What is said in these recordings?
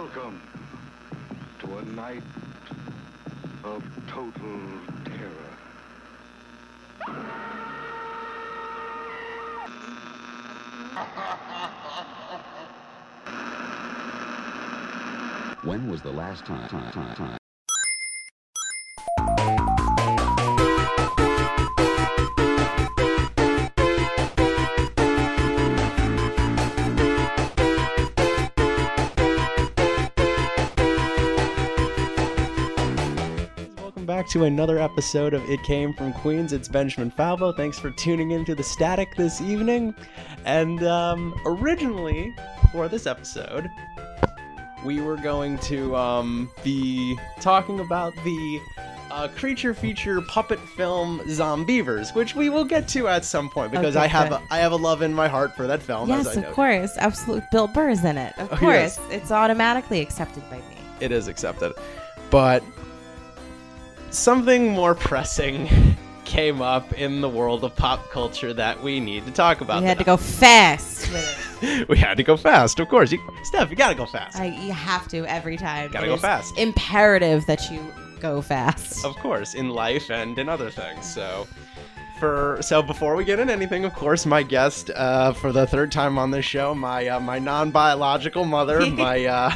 Welcome to a night of total terror. When was the last time? time, time, time? To another episode of It Came from Queens. It's Benjamin Falvo. Thanks for tuning in to the static this evening. And um, originally, for this episode, we were going to um, be talking about the uh, creature feature puppet film Zombeavers, which we will get to at some point because Okay, I have good. a, I have a love in my heart for that film. Yes, as I of course. Absolutely. Bill Burr is in it. Of Oh, course. yes. It's automatically accepted by me. it is accepted. But something more pressing came up in the world of pop culture that we need to talk about. we had to go fast we had to go fast, of course. You, Steph, you gotta go fast. I, you have to every time. Gotta It go fast. Imperative that you go fast. of course, in life and in other things. So, for so before we get into anything, of course, my guest uh, for the third time on this show, my uh, my non biological mother, my uh,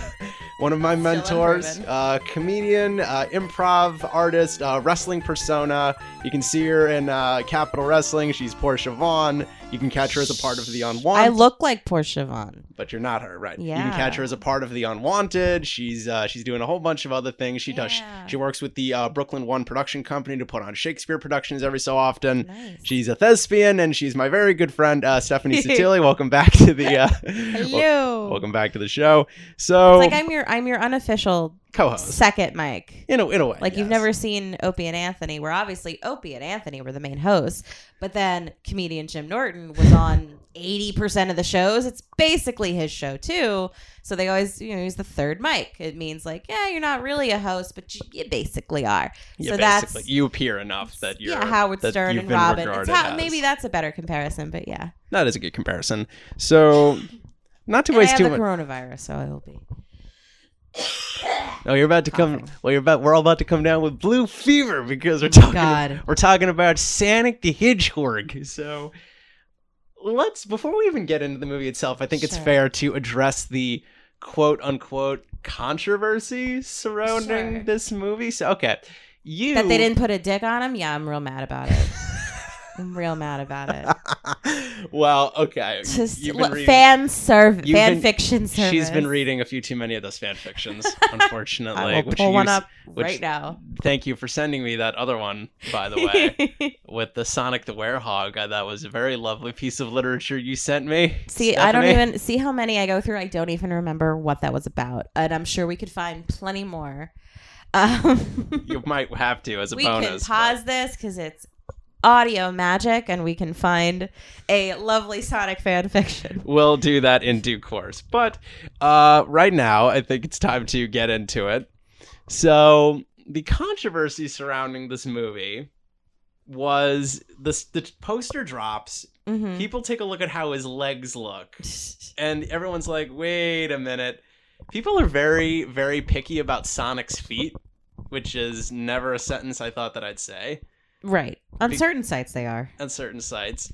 one of my mentors, uh, comedian, uh, improv artist, uh, wrestling persona. You can see her in uh, Capital Wrestling. She's Portia Vaughn. You can catch her as a part of the Unwanted. I look like Portia Vaughn. But you're not her, right? Yeah. You can catch her as a part of the Unwanted. She's uh, she's doing a whole bunch of other things. She does. Yeah. She works with the uh, Brooklyn One production company to put on Shakespeare productions every so often. Nice. She's a thespian, and she's my very good friend uh, Stephanie Satili. welcome back to the. Uh, Hello. welcome back to the show. So, It's like I'm your I'm your unofficial co-host second Mike in a in a way. Like you've never seen Opie and Anthony, where obviously Opie and Anthony were the main hosts, but then comedian Jim Norton was on 80% of the shows. It's basically his show too. So they always, you know, use the third mic. It means like, yeah, you're not really a host, but you, you basically are. Yeah, so basically, that's you appear enough that you're yeah, Howard Stern and Robin. It's how, maybe that's a better comparison, but yeah. that is a good comparison. So, not to And waste too much. coronavirus, so I will be. Oh, you're about to come. Well, you're about. We're all about to come down with blue fever because we're talking. God. We're talking about Sonic the Hedgehog. So let's before we even get into the movie itself, I think it's fair to address the quote unquote controversy surrounding Sure. this movie. So okay, you That they didn't put a dick on him? Yeah, I'm real mad about it. I'm real mad about it. well, okay. Just You've been l- reading- fan serve, fan been- fiction service. She's been reading a few too many of those fan fictions, unfortunately. I will pull one up which- right now. Thank you for sending me that other one, by the way. with the Sonic the Werehog. That was a very lovely piece of literature you sent me. see, I don't even see how many I go through. I don't even remember what that was about, and I'm sure we could find plenty more. Um, You might have to as a we can bonus. pause this because it's audio magic, and we can find a lovely Sonic fan fiction. We'll do that in due course. But uh, right now, I think it's time to get into it. So, the controversy surrounding this movie was the, the poster drops. hmm People take a look at how his legs look. and everyone's like, wait a minute. People are very, very picky about Sonic's feet, which is never a sentence I thought that I'd say Right. On Be- certain sites, they are. on certain sites.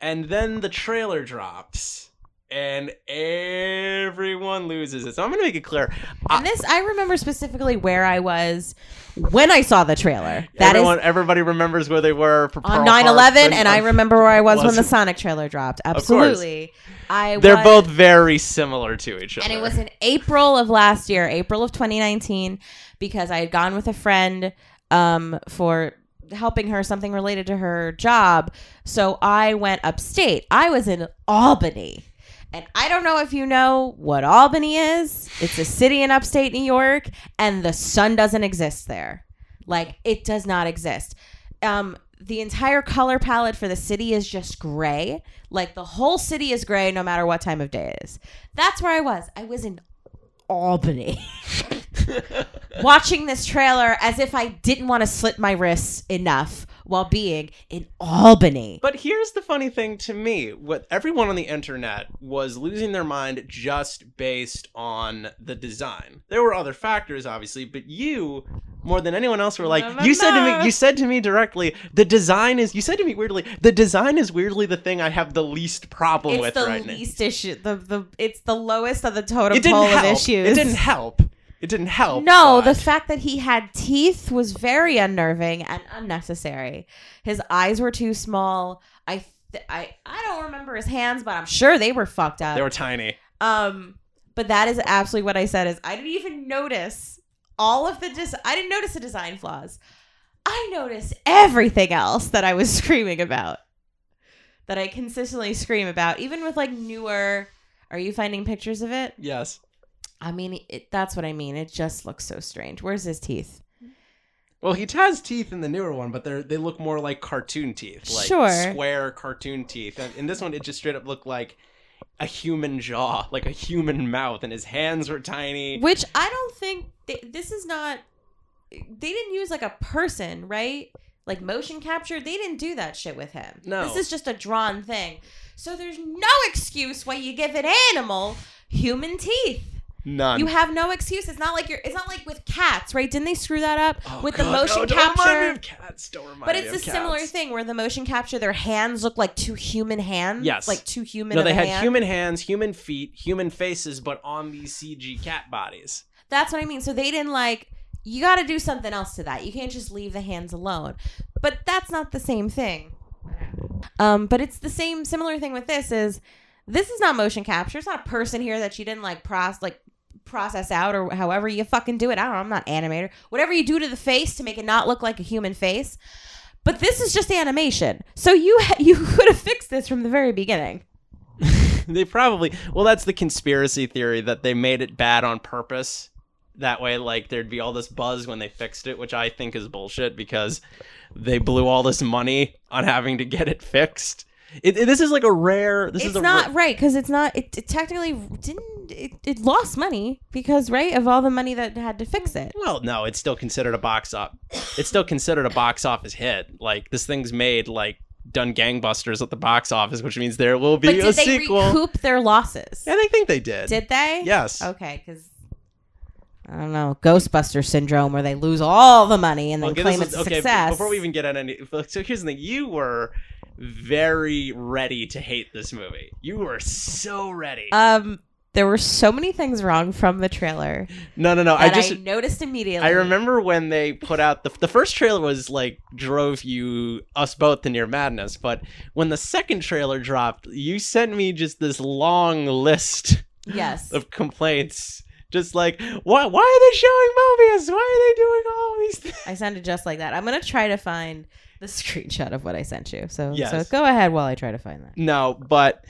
And then the trailer drops, and everyone loses it. So I'm going to make it clear. I- And this, I remember specifically where I was when I saw the trailer. That is everyone, everybody remembers where they were for on 9 11, and I remember where I was when the Sonic trailer dropped. Absolutely. I They're was- both very similar to each other. And it was in April of last year, April of 2019, because I had gone with a friend um, for helping her something related to her job. So I went upstate. I was in Albany. And I don't know if you know what Albany is. It's a city in upstate New York, and the sun doesn't exist there. Like, it does not exist. Um, the entire color palette for the city is just gray. Like, the whole city is gray no matter what time of day it is. That's where I was. I was in Albany. watching this trailer as if I didn't want to slit my wrists enough while being in Albany. But here's the funny thing to me: what everyone on the internet was losing their mind just based on the design. There were other factors, obviously, but you, more than anyone else, were like, No, no, you said to me, you said to me directly, the design is. You said to me weirdly, the design is weirdly the thing I have the least problem It's with the right now. least issue. The the it's the lowest of the totem didn't pole help. of issues. It didn't help. It didn't help. No, but- the fact that he had teeth was very unnerving and unnecessary. His eyes were too small. I th- I I don't remember his hands, but I'm sure they were fucked up. they were tiny. um, but that is absolutely what I said. Is I didn't even notice all of the dis- I didn't notice the design flaws. I noticed everything else that I was screaming about. That I consistently scream about, even with like newer. Are you finding pictures of it? Yes. I mean, it, that's what I mean. It just looks so strange. Where's his teeth? Well, he has teeth in the newer one, but they they look more like cartoon teeth, like Sure. square cartoon teeth. And in this one, it just straight up looked like a human jaw, like a human mouth, and his hands were tiny. Which I don't think they, this is not. They didn't use like a person, right? Like motion capture. They didn't do that shit with him. No. This is just a drawn thing. So there's no excuse why you give an animal human teeth. None. You have no excuse. It's not like you're. It's not like with cats, right? Didn't they screw that up Oh, with God, the motion no, Don't remind me capture? of cats. Don't remind But it's a similar thing where the motion capture, their hands look like two human hands. Yes. like two human. No, they had hand. human hands, human feet, human faces, but on these CG cat bodies. That's what I mean. So they didn't like you got to do something else to that. You can't just leave the hands alone. But that's not the same thing. Um, but it's the same similar thing with this is this is not motion capture. It's not a person here that you didn't like process like process out or however you fucking do it. I don't know. I'm not animator. Whatever you do to the face to make it not look like a human face. But this is just animation. So you ha- you could have fixed this from the very beginning. they probably well that's the conspiracy theory that they made it bad on purpose that way like there'd be all this buzz when they fixed it which i think is bullshit because they blew all this money on having to get it fixed it, it- this is like a rare this it's is a not ra- right because it's not it, it technically didn't it, it lost money because right of all the money that had to fix it. Well no it's still considered a box op it's still considered a box office hit. Like this thing's made like done gangbusters at the box office which means there will be but a did they sequel. recoup their losses? Yeah, i think they did. Did they? Yes. Okay because i don't know ghostbuster syndrome where they lose all the money and then Okay, claim it's a okay, success. Before we even get at any, so here's the thing: you were very ready to hate this movie. You were so ready. um there were so many things wrong from the trailer no, no, no. I just I noticed immediately I remember when they put out the the first trailer was like drove you us both to near madness, but when the second trailer dropped, you sent me just this long list yes of complaints. Just like why why are they showing Mobius? Why are they doing all these things? I sounded just like that. I'm gonna try to find the screenshot of what I sent you. So, Yes. so go ahead while I try to find that. No, but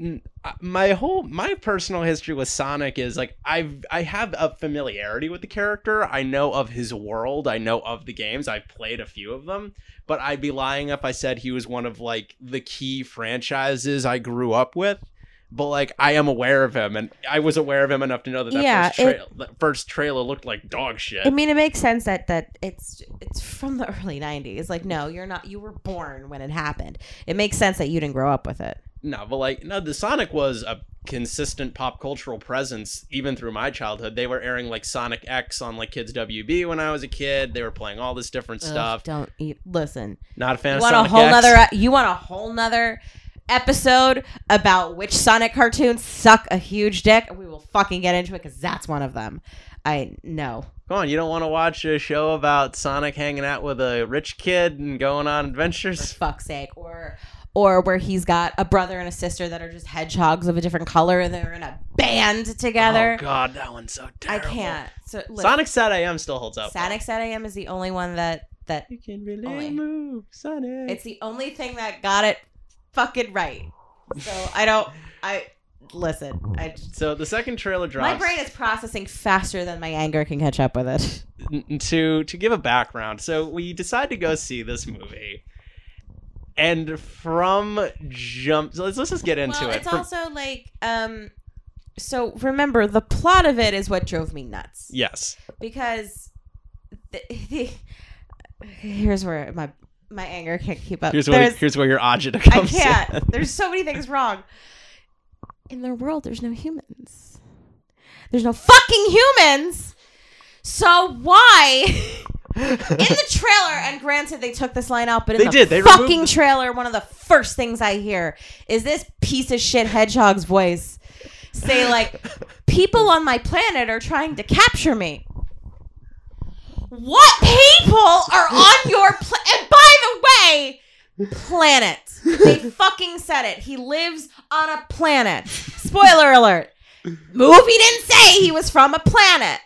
Uh, my whole my personal history with Sonic is like I've I have a familiarity with the character. I know of his world. I know of the games. I've played a few of them, but I'd be lying if I said he was one of like the key franchises I grew up with. But like I am aware of him, and I was aware of him enough to know that that Yeah, first, trail, that first trailer looked like dog shit. I mean, it makes sense that that it's it's from the early '90s. Like, no, you're not. You were born when it happened. It makes sense that you didn't grow up with it. No, but like no, the Sonic was a consistent pop cultural presence even through my childhood. They were airing like Sonic X on like Kids WB when I was a kid. They were playing all this different Ugh, stuff. don't eat. Listen, Not a fan you of want Sonic a whole X. nother. You want a whole nother episode about which Sonic cartoons suck a huge dick, we will fucking get into it because that's one of them. I know. Come on, you don't want to watch a show about Sonic hanging out with a rich kid and going on adventures? for fuck's sake or or where he's got a brother and a sister that are just hedgehogs of a different color and they're in a band together Oh god, that one's so terrible. i can't so listen, Sonic Sat AM still holds up. sonic Sat AM is the only one that that You can really Only. move, Sonic. it's the only thing that got it fucking right. So i don't i listen i so the second trailer drops. my brain is processing faster than my anger can catch up with it. N- to to give a background so we decide to go see this movie. And from jump so let's, let's just get into well it. it's From- also like um so remember the plot of it is what drove me nuts. Yes. Because the, the, here's where my my anger can't keep up. Here's where There's- here's where your agita I can't. in. There's so many things wrong. In their world, there's no humans. There's no fucking humans. So why? in the trailer, and granted, they took this line out, but in They the did. They fucking removed trailer, one of the first things I hear is this piece of shit hedgehog's voice say like, "People on my planet are trying to capture me." What people are on your planet? And by planet. They fucking said it. He lives on a planet. Spoiler alert. Movie didn't say he was from a planet.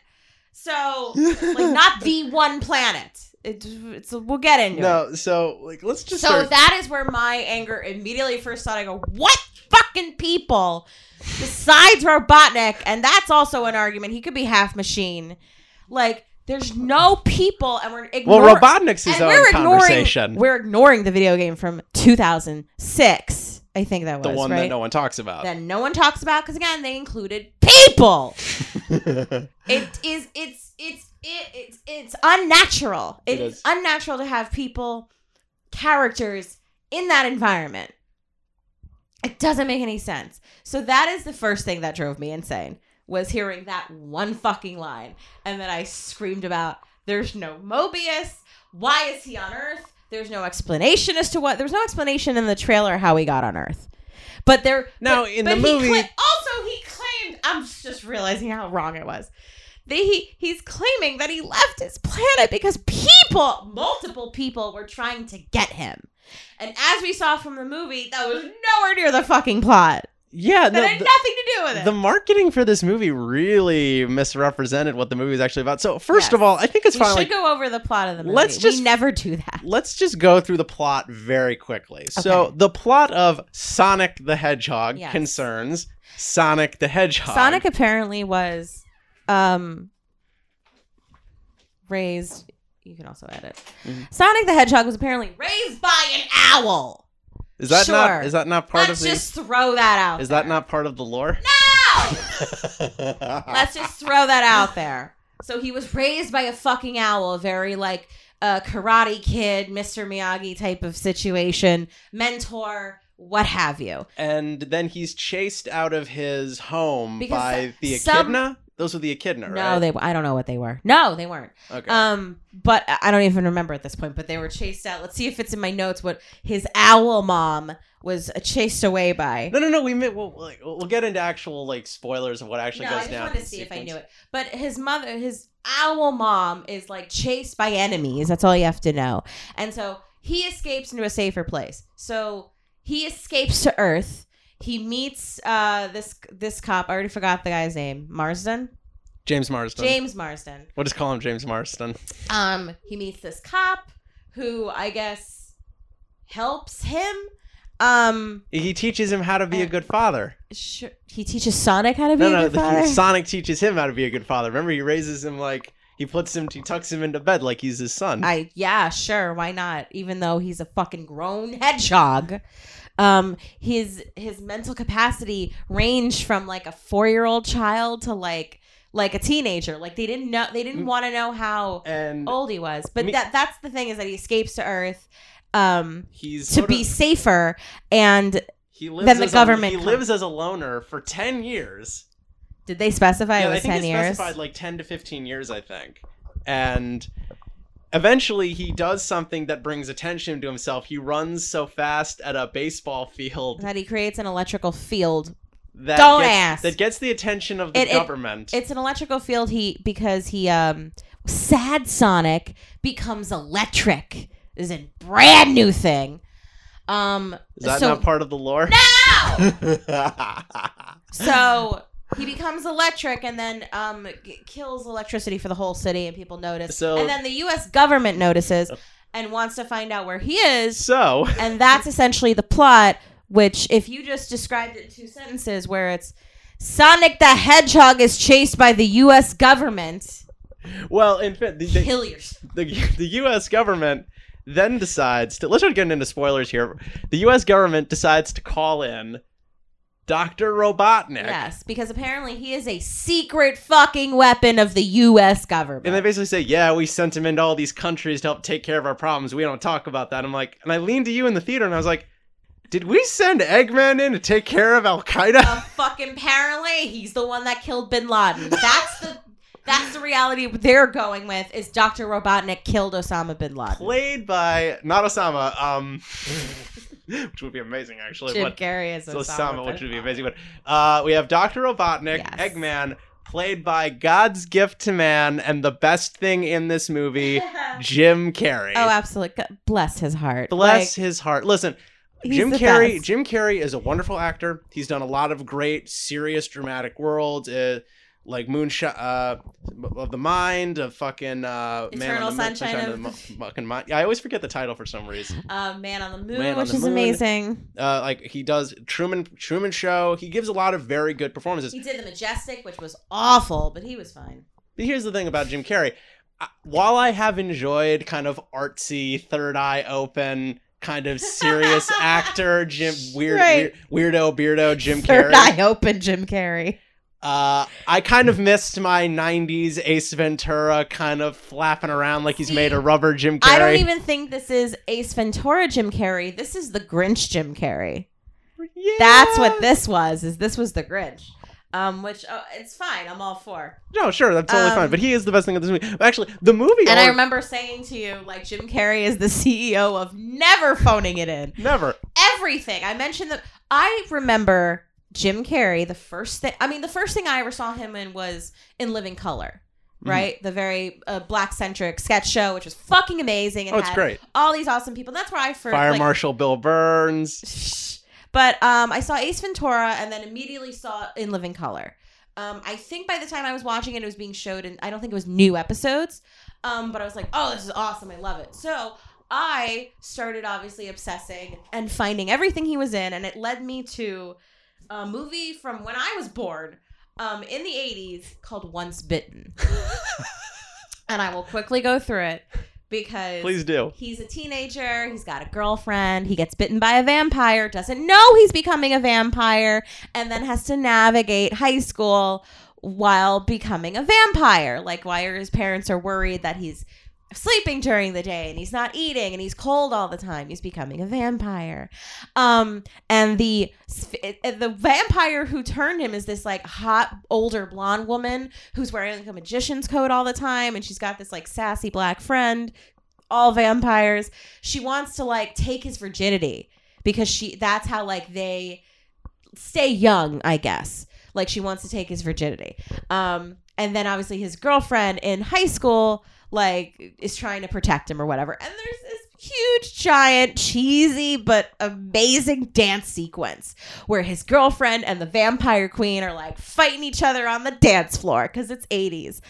So, like, not the one planet. It, it's we'll get into it. No, so like let's just So start. that is where my anger immediately first started. I go, what fucking people besides Robotnik? And that's also an argument. He could be half machine. Like, there's no people, and we're well, ignoring. Robotnik's his own we're ignoring. conversation. We're ignoring the video game from 2006. I think that was the one right. that no one talks about. that no one talks about because again they included people. it is it's it's it, it's it's unnatural. It it's unnatural to have people characters in that environment. It doesn't make any sense. So that is the first thing that drove me insane was hearing that one fucking line and then I screamed about there's no Mobius. Why is he on Earth? There's no explanation as to what. There's no explanation in the trailer how he got on Earth. But there Now, but- in but the movie- cla- also he claimed I'm just realizing how wrong it was. They, he he's claiming that he left his planet because people, multiple people, were trying to get him. And as we saw from the movie, that was nowhere near the fucking plot. Yeah, That no, had the, nothing to do with it. the marketing for this movie really misrepresented what the movie is actually about. So first Yes. of all, I think it's we fine. should go over the plot of the movie. let's just- we never do that. let's just go through the plot very quickly. So the plot of Sonic the Hedgehog Yes. concerns Sonic the Hedgehog. Sonic apparently was um raised you can also edit. Mhm. Sonic the Hedgehog was apparently raised by an owl. Is that Sure. not is that not part Let's of the just throw that out. is that not part of the lore? No! Let's just throw that out there. So he was raised by a fucking owl, a very like uh, karate kid, Mr. Miyagi type of situation, mentor, what have you. and then he's chased out of his home Because by the some- echidna. Those were the echidna, right? No, right? they I don't know what they were. No, they weren't. okay. Um, but I I don't even remember at this point. But they were chased out. Let's see if it's in my notes. What his owl mom was uh, chased away by. no, no, no. We we'll, like, we'll get into actual like spoilers of what actually No, I goes just down. wanted in to see if I sequence. knew it. But his mother, his owl mom, is like chased by enemies. That's all you have to know. And so he escapes into a safer place. So he escapes to Earth. He meets uh this this cop. I already forgot the guy's name. Marsden. James Marsden. James Marsden. We'll just call him James Marsden. Um, he meets this cop who I guess helps him. Um, He teaches him how to be a good father. sh- he teaches Sonic how to be No, a no, good the- father. Sonic teaches him how to be a good father. Remember, he raises him like he puts him, he tucks him into bed like he's his son. I yeah, sure, why not? Even though he's a fucking grown hedgehog. Um his his mental capacity ranged from like a 4-year-old child to like like a teenager. Like they didn't know they didn't Mm. want to know how and old he was. But Me- that that's the thing is that he escapes to Earth um he's to be of- safer and he lives then the as government A, he comes. lives as a loner for ten years. did they specify yeah, it was think 10 it's years? specified like ten to fifteen years, I think. And eventually, he does something that brings attention to himself. He runs so fast at a baseball field that he creates an electrical field. that Don't gets, ask. that gets the attention of the It- it- government. It's an electrical field he because he um sad Sonic becomes electric. This is a brand new thing. Um Is that so not part of the lore? no! so he becomes electric and then um g- kills electricity for the whole city and people notice. So- and then the US government notices and wants to find out where he is so, and that's essentially the plot which if you just described it in two sentences where it's Sonic the Hedgehog is chased by the US government well, in fact, the, the, the, the U.S. government then decides to. Let's not get into spoilers here. The U.S. government decides to call in Dr. Robotnik. Yes, because apparently he is a secret fucking weapon of the U.S. government. And they basically say, "Yeah, we sent him into all these countries to help take care of our problems. We don't talk about that." I'm like, and I leaned to you in the theater, and I was like, "Did we send Eggman in to take care of Al Qaeda?" uh, fucking apparently he's the one that killed Bin Laden. That's the that's the reality they're going with. Is Dr. Robotnik killed Osama bin Laden? Played by not Osama, um, which would be amazing actually. Jim but Carrey is so Osama, Osama, which would be amazing. But uh, we have Dr. Robotnik, Yes. Eggman, played by God's gift to man, and the best thing in this movie, Jim Carrey. Oh, absolutely. Bless his heart. Bless Like, his heart. Listen, he's Jim Carrey. best. Jim Carrey is a wonderful actor. He's done a lot of great, serious, dramatic worlds, uh, like Moonshot uh, of the Mind, of fucking uh, Man Eternal on the Moon- Sunshine of the fucking Mind. Yeah, I always forget the title for some reason. Uh, Man on the Moon, Man which the is Moon. amazing. Uh, like he does Truman Truman Show. He gives a lot of very good performances. He did The Majestic, which was awful, but he was fine. But here's the thing about Jim Carrey. I- While I have enjoyed kind of artsy, third eye open, kind of serious actor, Jim weird, Right. weird weirdo beardo Jim Third Carrey. eye open, Jim Carrey. Uh, I kind of missed my '90s Ace Ventura, kind of flapping around like he's See, made a rubber Jim Carrey. I don't even think this is Ace Ventura Jim Carrey. This is the Grinch Jim Carrey. Yeah. That's what this was. Is this was the Grinch? Um, which oh, it's fine. I'm all for. No, sure, that's totally Um, fine. But he is the best thing in this movie. Actually, the movie. And I remember saying to you, like Jim Carrey is the CEO of never phoning it in. never. Everything. I mentioned that. I remember Jim Carrey. The first thing. I mean, the first thing I ever saw him in was in Living Color. Mhm. Right, the very uh, black centric sketch show, which was fucking amazing, and Oh, it's had great. all these awesome people. That's where I first Fire like, Marshal Bill Burns. But um, I saw Ace Ventura and then immediately saw In Living Color. Um, I think by the time I was watching it, it was being showed, and I don't think it was new episodes. Um, but I was like, oh, this is awesome. I love it. So I started obviously obsessing and finding everything he was in, and it led me to a movie from when I was born um, in the 80s called Once Bitten. and I will quickly go through it because Please do. He's a teenager. He's got a girlfriend. He gets bitten by a vampire, doesn't know he's becoming a vampire, and then has to navigate high school while becoming a vampire. Like, while his parents are worried that he's sleeping during the day and he's not eating and he's cold all the time. He's becoming a vampire. Um, and the the vampire who turned him is this like hot older blonde woman who's wearing like a magician's coat all the time, and she's got this like sassy black friend. All vampires. She wants to like take his virginity because she that's how like they stay young, I guess. Like she wants to take his virginity. Um, and then obviously his girlfriend in high school like is trying to protect him or whatever. And there's this huge, giant, cheesy but amazing dance sequence where his girlfriend and the vampire queen are like fighting each other on the dance floor because it's 80s.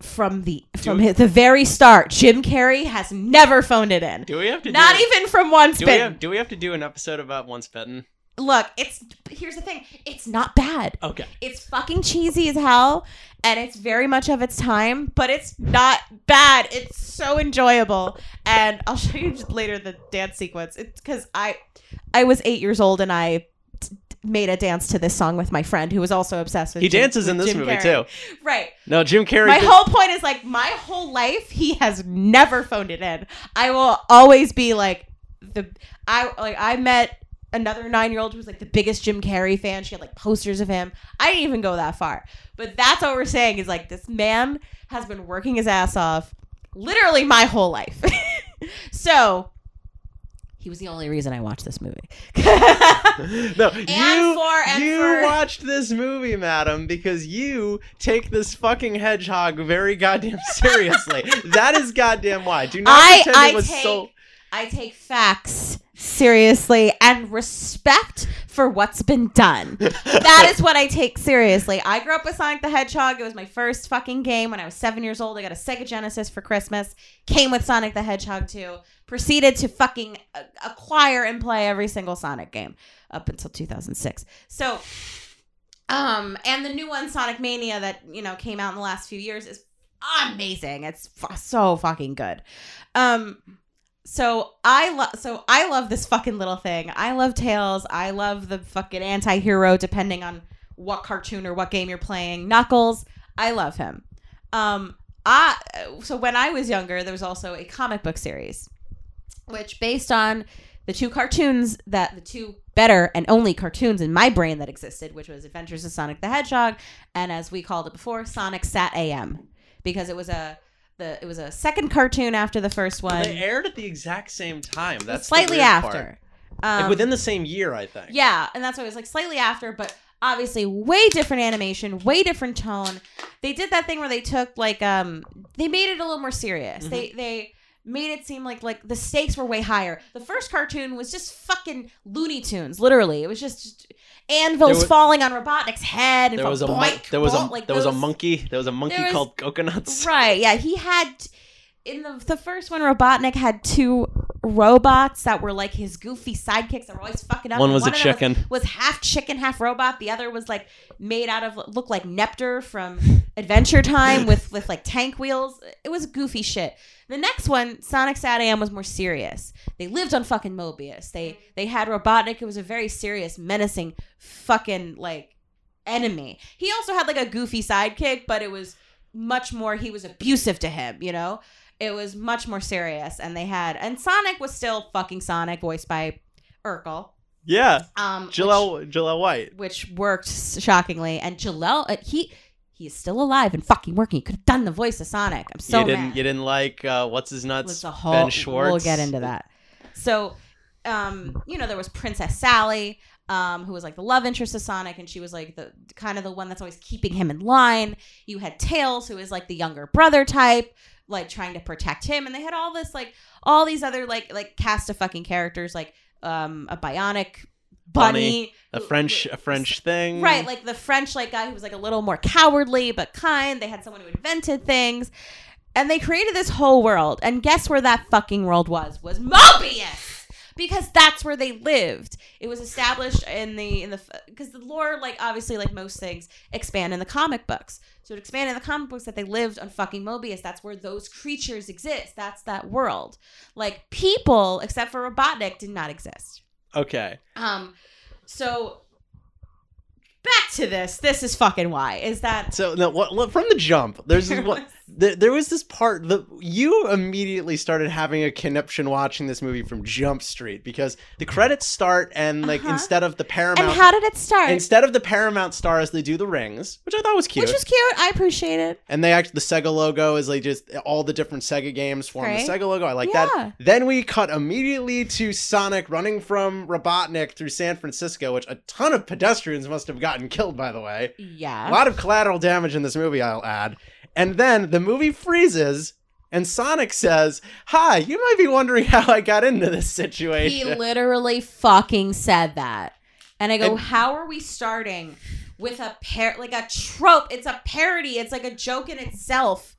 From the from his, the very start, Jim Carrey has never phoned it in. Do we have to? Not do, even from once Do we have? Do we have to do an episode about Once Bitten? Look, it's here's the thing. It's not bad. Okay. It's fucking cheesy as hell, and it's very much of its time, but it's not bad. It's so enjoyable, and I'll show you just later the dance sequence. It's because I, I was eight years old and I t- made a dance to this song with my friend who was also obsessed with. He Jim- dances in this Jim movie Carrey. too. Right. No, Jim Carrey. My did- whole point is like my whole life he has never phoned it in. I will always be like the I like I met another nine year old who was like the biggest Jim Carrey fan. She had like posters of him. I didn't even go that far. But that's what we're saying is like this man has been working his ass off literally my whole life. so he was the only reason I watched this movie. no, you for- and you for- watched this movie, madam, because you take this fucking hedgehog very goddamn seriously. that is goddamn why. Do not I- pretend I it was take- so. I take facts seriously and respect for what's been done. that is what I take seriously. I grew up with Sonic the Hedgehog. It was my first fucking game when I was seven years old. I got a Sega Genesis for Christmas. Came with Sonic the Hedgehog 2. Proceeded to fucking acquire and play every single Sonic game up until 2006. So, um, and the new one, Sonic Mania, that you know came out in the last few years, is amazing. It's fu- so fucking good. Um, so I love so I love this fucking little thing. I love Tails. I love the fucking anti-hero depending on what cartoon or what game you're playing. Knuckles, I love him. Um I so when I was younger, there was also a comic book series which based on the two cartoons that the two better and only cartoons in my brain that existed, which was Adventures of Sonic the Hedgehog and as we called it before, Sonic Sat AM because it was a the it was a second cartoon after the first one. They aired at the exact same time. That's the slightly after. Um, like within the same year, I think. yeah, and that's why it was like slightly after, but obviously way different animation, way different tone. They did that thing where they took like um they made it a little more serious. Mm-hmm. They they made it seem like like the stakes were way higher. The first cartoon was just fucking Looney Tunes, literally. It was just anvils was- falling on Robotnik's head and There was a boink, there was a like there was a monkey there was a monkey was- called Coconuts. Right. Yeah, he had in the the first one Robotnik had two robots that were like his goofy sidekicks that were always fucking up. One was a of them chicken. Was, half chicken, half robot. The other was like made out of looked like NEPTR from Adventure Time with with like tank wheels. It was goofy shit. The next one, Sonic Sat AM, was more serious. They lived on fucking Mobius. They they had Robotnik. It was a very serious, menacing, fucking like enemy. He also had like a goofy sidekick, but it was much more. He was abusive to him. You know, it was much more serious. And they had and Sonic was still fucking Sonic, voiced by Urkel. Yeah, Um, which- Jaleel Jaleel White. which worked shockingly. And Jaleel, uh, he he is still alive and fucking working. He could have done the voice of Sonic. I'm so you didn't mad. you didn't like uh, what's his nuts whole. Ben Schwartz. We'll get into that. So, um, you know, there was Princess Sally, um, who was like the love interest of Sonic, and she was like the kind of the one that's always keeping him in line. You had Tails, who is like the younger brother type, like trying to protect him, and they had all this like all these other like like cast of fucking characters, like um a bionic bunny, a who- French a French thing. Right, like the French like guy who was like a little more cowardly but kind. They had someone who invented things. And they created this whole world. And guess where that fucking world was? Was Mobius. Because that's where they lived. It was established in the in the because the lore like obviously like most things expand in the comic books. So it expanded in the comic books that they lived on fucking Mobius. That's where those creatures exist. That's that world. Like people except for Robotnik did not exist. Okay. Um, so back to this. This is fucking why. Is that So no, what, from the jump, there's this one. There, there was this part that you immediately started having a conniption watching this movie from Jump Street because the credits start and like Uh-huh. instead of the Paramount and how did it start? instead of the Paramount stars they do the rings, which I thought was cute. Which was cute. I appreciate it. and they actually the Sega logo is like just all the different Sega games form Great. the Sega logo. I like Yeah. that. Then we cut immediately to Sonic running from Robotnik through San Francisco, which a ton of pedestrians must have gotten killed by the way. Yeah, a lot of collateral damage in this movie, I'll add. And then the movie freezes, and Sonic says, Hi, you might be wondering how I got into this situation. He literally fucking said that. And I go, And- how are we starting with a par like a trope? It's a parody. It's like a joke in itself.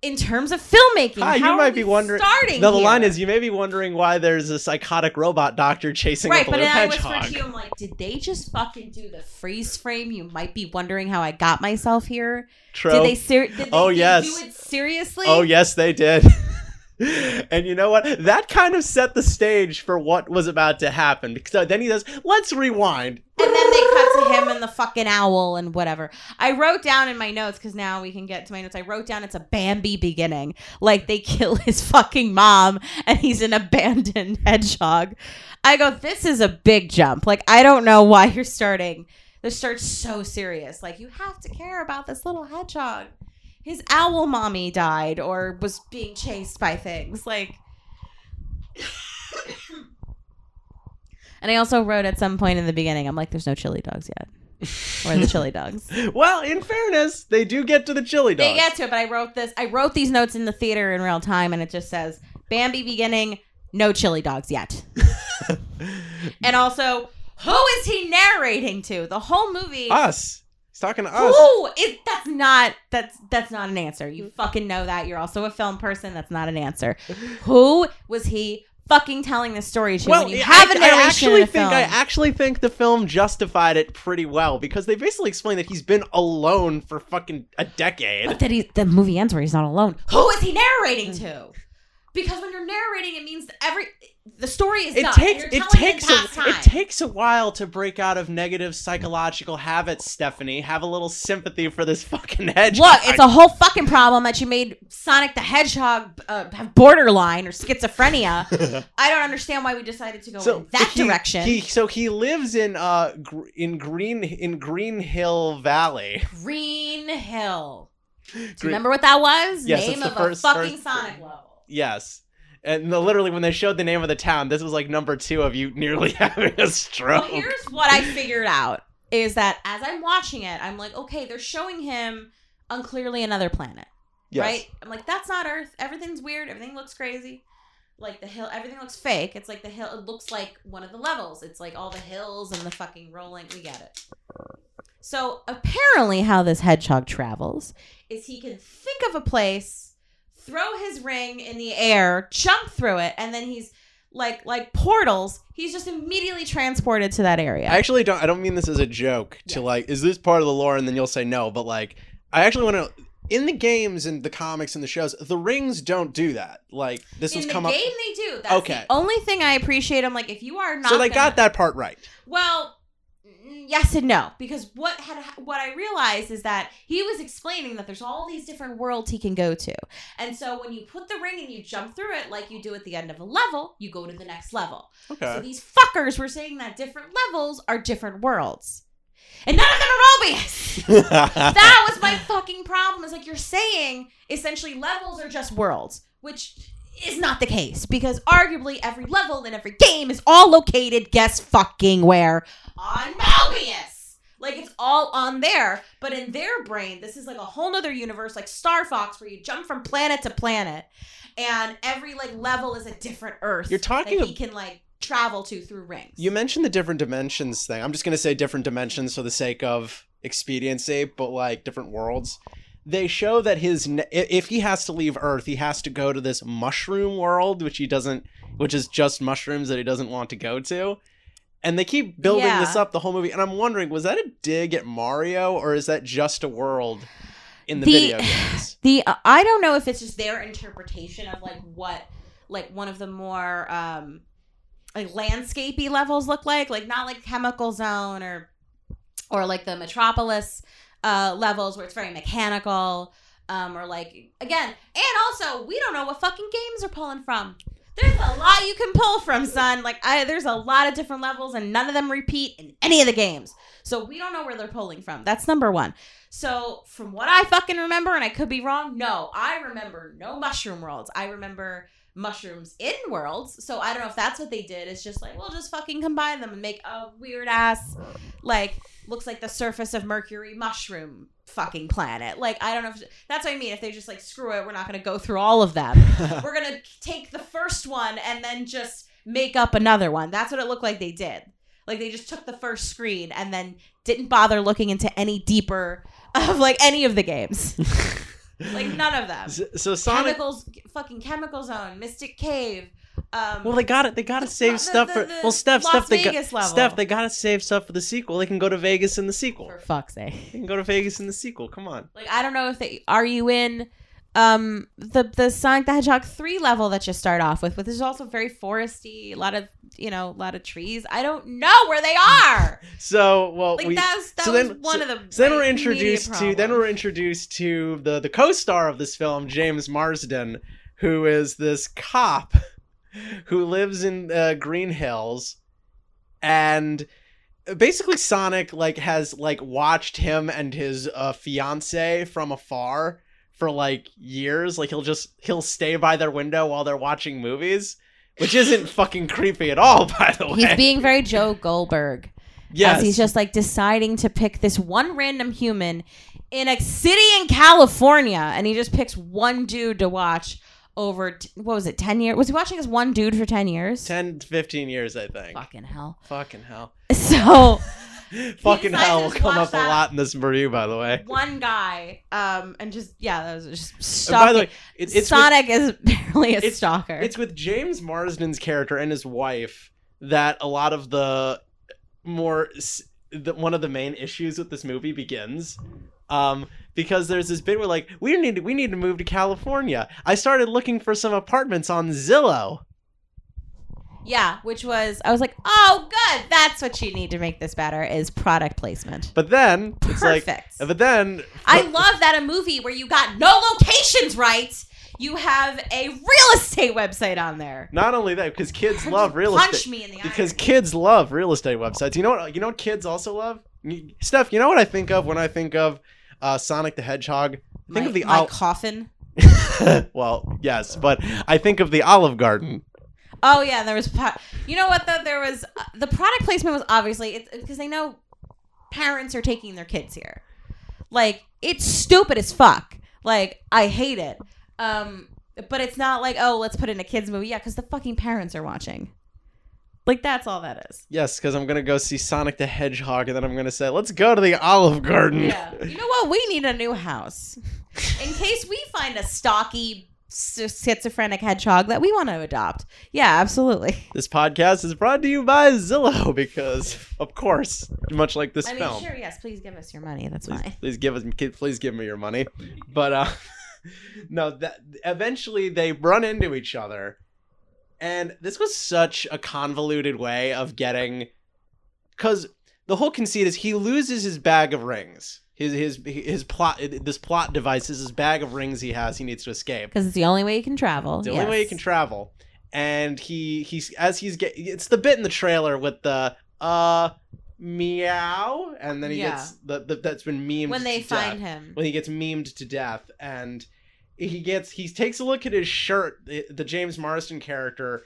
In terms of filmmaking, Hi, you might be wondering. Starting No, the here? line is, You may be wondering why there's a psychotic robot doctor chasing right, a but blue then I whispered hedgehog. to you, I'm like, did they just fucking do the freeze frame? You might be wondering how I got myself here. Trope. Did they ser- did they Oh, yes. do it seriously? Oh yes, they did. and you know what? That kind of set the stage for what was about to happen. Because then he says, "Let's rewind." And then they cut him and the fucking owl and whatever. I wrote down in my notes because now we can get to my notes. I wrote down it's a Bambi beginning. Like they kill his fucking mom and he's an abandoned hedgehog. I go, this is a big jump. Like I don't know why you're starting. This starts so serious. Like you have to care about this little hedgehog. His owl mommy died or was being chased by things. Like And I also wrote at some point in the beginning, I'm like, there's no chili dogs yet. Or the chili dogs. Well, in fairness, they do get to the chili dogs. They get to it, but I wrote this. I wrote these notes in the theater in real time, and it just says Bambi beginning, no chili dogs yet. and also, who is he narrating to? The whole movie. us. He's talking to us. Who is that's not that's that's not an answer. You fucking know that. You're also a film person. That's not an answer. Who was he fucking telling the story to? when you I- have a I, narration actually in a think film. I actually think the film justified it pretty well because they basically explained that he's been alone for fucking a decade. But that he, the movie ends where he's not alone. Who is he narrating to? because when you're narrating, it means that every the story is it done. takes it takes in past a, it takes a while to break out of negative psychological habits stephanie have a little sympathy for this fucking hedgehog Look, it's a whole fucking problem that you made Sonic the Hedgehog uh, have borderline or schizophrenia. I don't understand why we decided to go in that he- direction. he so he lives in uh gr- in green in green hill valley Green Hill. Do you Green- remember what that was? Yes, Name it's of the first- a fucking first- Sonic level. yes and the, literally when they showed the name of the town this was like number two of you nearly having a stroke Well, here's what I figured out is that as I'm watching it, I'm like, okay, they're showing him on clearly another planet, Yes. right? I'm like, that's not Earth. Everything's weird. Everything looks crazy. Like the hill, everything looks fake. It's like the hill. It looks like one of the levels. It's like all the hills and the fucking rolling. We get it. So apparently, how this hedgehog travels is he can think of a place, throw his ring in the air, jump through it, and then he's like like portals. He's just immediately transported to that area. I actually don't. I don't mean this as a joke. To Yes. like, is this part of the lore? And then you'll say no. But like, I actually want to. In the games and the comics and the shows, the rings don't do that. Like this in was the come game, up. they do. That's Okay. the only thing I appreciate. I'm like, if you are not, So they gonna- got that part right. Well, yes and no, because what had what I realized is that he was explaining that there's all these different worlds he can go to, and so when you put the ring and you jump through it, like you do at the end of a level, you go to the next level. Okay. So these fuckers were saying that different levels are different worlds, and none of them are Mobius. that was my fucking problem. Is like you're saying essentially levels are just worlds, which is not the case because arguably every level in every game is all located guess fucking where on Mobius. Like it's all on there, but in their brain, this is like a whole nother universe, like Star Fox, where you jump from planet to planet, and every like level is a different Earth. You're talking that he can like travel to through rings. You mentioned the different dimensions thing. I'm just gonna say different dimensions for the sake of expediency, but like different worlds. They show that his if he has to leave Earth, he has to go to this mushroom world, which he doesn't, which is just mushrooms that he doesn't want to go to. And they keep building Yeah. this up the whole movie, and I'm wondering, was that a dig at Mario, or is that just a world in the, The- video games? the uh, I don't know if it's just their interpretation of like what like one of the more um like landscapey levels look like, like not like chemical zone or or like the metropolis uh levels where it's very mechanical um or like again and also we don't know what fucking games are pulling from. There's a lot you can pull from son. Like i there's a lot of different levels and none of them repeat in any of the games. So we don't know where they're pulling from. That's number one. So from what i fucking remember and i could be wrong no. I remember no mushroom worlds. I remember mushrooms in worlds. So i don't know if that's what they did. It's just like we'll just fucking combine them and make a weird ass like looks like the surface of mercury mushroom fucking planet. Like i don't know if that's what i mean. If they just like screw it we're not going to go through all of them. We're going to take the first one and then just make up another one. That's what it looked like they did. Like they just took the first screen and then didn't bother looking into any deeper of like any of the games. Like none of them. So, so Sonic. chemicals fucking chemical zone mystic cave um Well, they got it. They got to save the- stuff the- for. the Well, Steph, Las Steph, they got, Vegas level. Steph, they got to save stuff for the sequel. They can go to Vegas in the sequel. for fuck's sake They can go to Vegas in the sequel. Come on. Like I don't know if they are you in um the the Sonic the Hedgehog 3 level that you start off with, which is also very foresty, a lot of you know, a lot of trees. I don't know where they are. So, well, Like we. that's that so was then- one so- of the So then we're introduced to then we're introduced to the the co-star of this film, James Marsden, who is this cop who lives in uh, Green Hills, and basically Sonic like has like watched him and his uh, fiance from afar for like years. Like he'll just he'll stay by their window while they're watching movies, which isn't fucking creepy at all. By the way, He's being very Joe Goldberg. yes, he's just like deciding to pick this one random human in a city in California, and he just picks one dude to watch over t- what was it, ten years? Was he watching this one dude for ten years? 10 15 years, I think. Fucking hell. Fucking hell. So Fucking hell will come up a lot in this review, by the way. one guy, um, and just yeah, that was just stalking. by the way, it, it's with, Sonic is apparently a it's- stalker. it's with James Marsden's character and his wife that a lot of the more the, one of the main issues with this movie begins. Um, because there's this bit where like we need to, we need to move to California. I started looking for some apartments on Zillow. Yeah, which was I was like, oh, good. That's what you need to make this better is product placement. But then it's like, Perfect. but then I love that a movie where you got no locations right, you have a real estate website on there. not only that because kids love real punch estate. me in the eye. because kids love real estate websites. You know what? You know what kids also love? Steph, you know what I think of when I think of uh, Sonic the Hedgehog? I think my, of the my ol- coffin. well, yes, but I think of the Olive Garden. Oh yeah, there was. Po- you know what though? There was uh, the product placement was obviously it's because they know parents are taking their kids here. Like it's stupid as fuck. Like I hate it. Um, but it's not like oh let's put in a kids movie. Yeah, because the fucking parents are watching. Like that's all that is. Yes, because I'm gonna go see Sonic the Hedgehog, and then I'm gonna say, "Let's go to the Olive Garden." Yeah. You know what? We need a new house in case we find a stocky schizophrenic hedgehog that we want to adopt. Yeah, absolutely. This podcast is brought to you by Zillow because, of course, much like this I mean, film. sure, yes. Please give us your money. That's please, fine. please give us please give me your money but uh no that eventually they run into each other and this was such a convoluted way of getting because the whole conceit is he loses his bag of rings his his his plot this plot device is his bag of rings he has he needs to escape Because it's the only way he can travel. it's the only way he can travel and he he's as he's get it's the bit in the trailer with the uh meow and then he Yeah. gets the, the that's been memed when they find death him. when he gets memed to death and he gets he takes a look at his shirt the, the james marsden character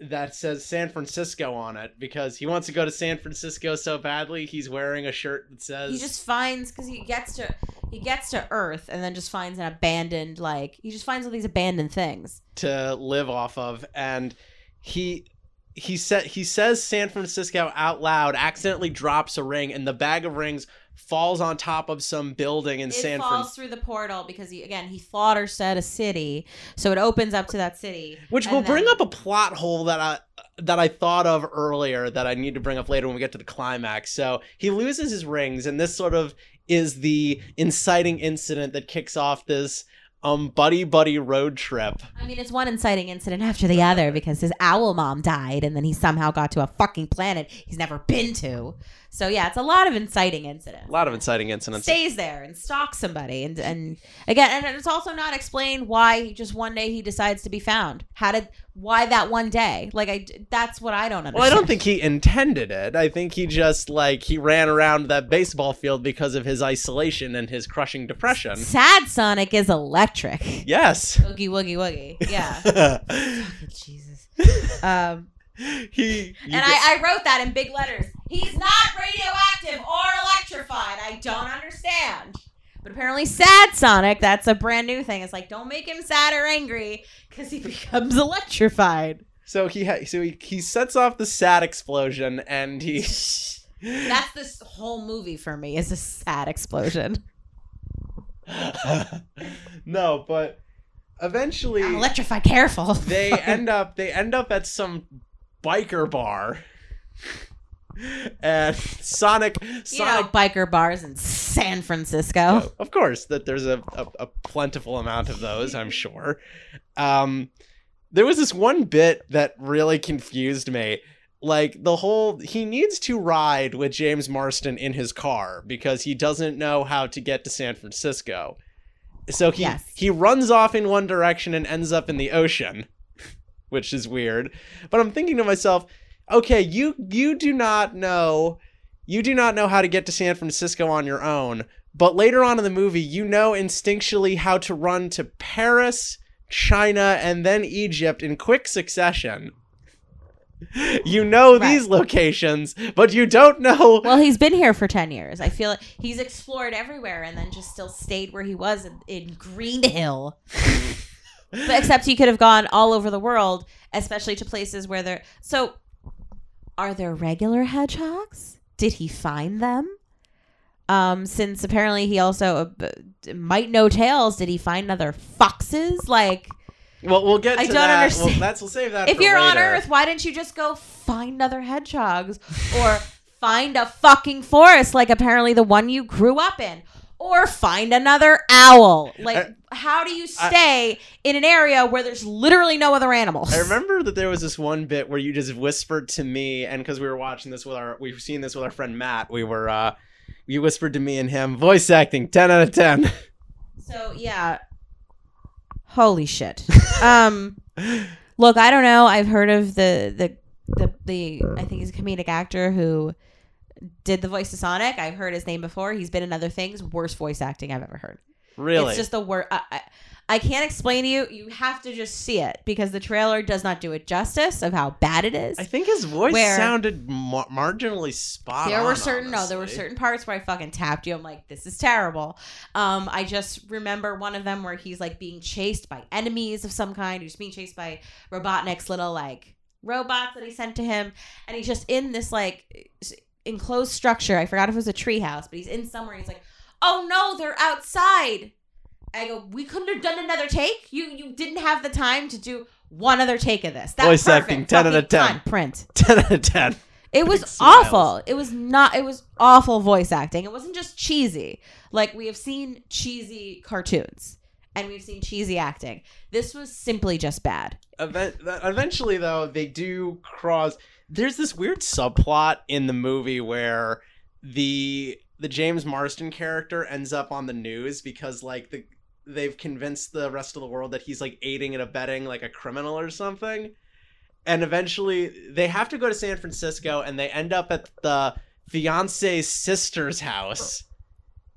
that says san francisco on it because he wants to go to san francisco so badly he's wearing a shirt that says He just finds because he gets to he gets to Earth and then just finds an abandoned like he just finds all these abandoned things. to live off of and he he said he says San Francisco out loud accidentally drops a ring and the bag of rings falls on top of some building in it San falls Francisco through the portal because he again he thought or said a city, so it opens up to that city. which will bring up a plot hole that I that I thought of earlier that I need to bring up later when we get to the climax. So he loses his rings and this sort of is the inciting incident that kicks off this um buddy buddy road trip. I mean, it's one inciting incident after the other because his owl mom died, and then he somehow got to a fucking planet he's never been to. So yeah, it's a lot of inciting incidents. A lot of inciting incidents. stays there and stalks somebody and and again and it's also not explained why just one day he decides to be found how did why that one day like i that's what i don't understand Well, I don't think he intended it. I think he just like he ran around that baseball field because of his isolation and his crushing depression. sad sonic is electric Yes. woogie woogie woogie yeah jesus um he and I, I wrote that in big letters. He's not radioactive or electrified. I don't understand. But apparently sad sonic. That's a brand new thing. It's like don't make him sad or angry because he becomes electrified. So he ha- so he, he sets off the sad explosion and he That's this whole movie for me is a sad explosion. no, but eventually Electrify, careful. they end up they end up at some biker bar. And Sonic you know, biker bars in San Francisco. of course that there's a, a, a plentiful amount of those i'm sure um there was this one bit that really confused me like the whole he needs to ride with james marsden in his car because he doesn't know how to get to san francisco so he Yes. he runs off in one direction and ends up in the ocean which is weird but i'm thinking to myself okay you you do not know you do not know how to get to San Francisco on your own, but later on in the movie, you know instinctually how to run to Paris, China, and then Egypt in quick succession. You know Right. these locations, but you don't know. Well, he's been here for 10 years. I feel like he's explored everywhere and then just still stayed where he was in, in Green Hill. but except he could have gone all over the world, especially to places where there. So, are there regular hedgehogs? Did he find them? Um, since apparently he also uh, might know Tails. Did he find other foxes? Like, well, we'll get to I don't that. understand. Well, that's we'll save that. if you're on. Earth, why didn't you just go find other hedgehogs or find a fucking forest like apparently the one you grew up in? Or find another owl. Like, I- how do you I- stay in an area where there's literally no other animals? I remember that there was this one bit where you just whispered to me, and because we were watching this with our, we've seen this with our friend Matt. We were, uh you whispered to me and him, voice acting, ten out of ten. So yeah. Holy shit. um look, I don't know. I've heard of the the the the I think he's a comedic actor who did the voice of Sonic. I've heard his name before. He's been in other things. Worst voice acting I've ever heard. really? It's just the word. I, I, I can't explain to you. You have to just see it because the trailer does not do it justice of how bad it is. I think his voice Where- sounded mar- marginally spot there on. were certain no, there were certain parts where I fucking tapped you. I'm like, this is terrible. Um, I just remember one of them where he's like being chased by enemies of some kind. He's being chased by Robotnik's little like robots that he sent to him, and he's just in this like enclosed structure. I forgot if it was a treehouse, but he's in somewhere. He's like, oh no, they're outside. I go, we couldn't have done another take. You you didn't have the time to do one other take of this. That's Voice perfect. acting, 10 out of 10. time, Print. ten out of ten. It was Big smiles. awful. It was not. It was awful voice acting. It wasn't just cheesy. Like we have seen cheesy cartoons, and we've seen cheesy acting. This was simply just bad. Event- eventually though they do cross there's this weird subplot in the movie where the the James Marsden character ends up on the news because like the they've convinced the rest of the world that he's like aiding and abetting like a criminal or something and eventually they have to go to San Francisco and they end up at the fiance's sister's house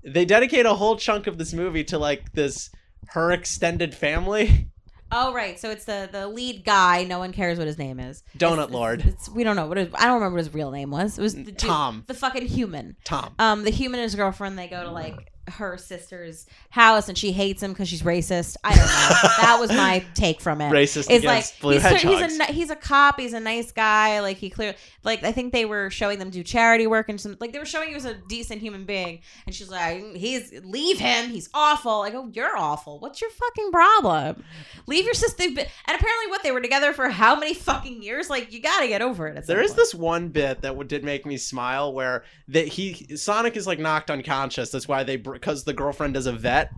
they dedicate a whole chunk of this movie to like this her extended family Oh right, so it's the the lead guy. No one cares what his name is. Donut It's- Lord. It's, it's- we don't know what his, I don't remember what his real name was. It was the dude- Tom. the fucking human. Tom Um, the human and his girlfriend. They go to like her sister's house, and she hates him because she's racist. I don't know. that was my take from it. racist against like blue he's, hedgehogs. he's a he's a cop. He's a nice guy. Like he clear like I think they were showing them do charity work and some like they were showing he was a decent human being. And she's like, he's leave him. He's awful. I go, you're awful. What's your fucking problem? Leave your sister. been- And apparently, what they were together for how many fucking years? Like you got to get over it. There is point. this one bit that did make me smile where that he Sonic is like knocked unconscious. That's why they because the girlfriend is a vet,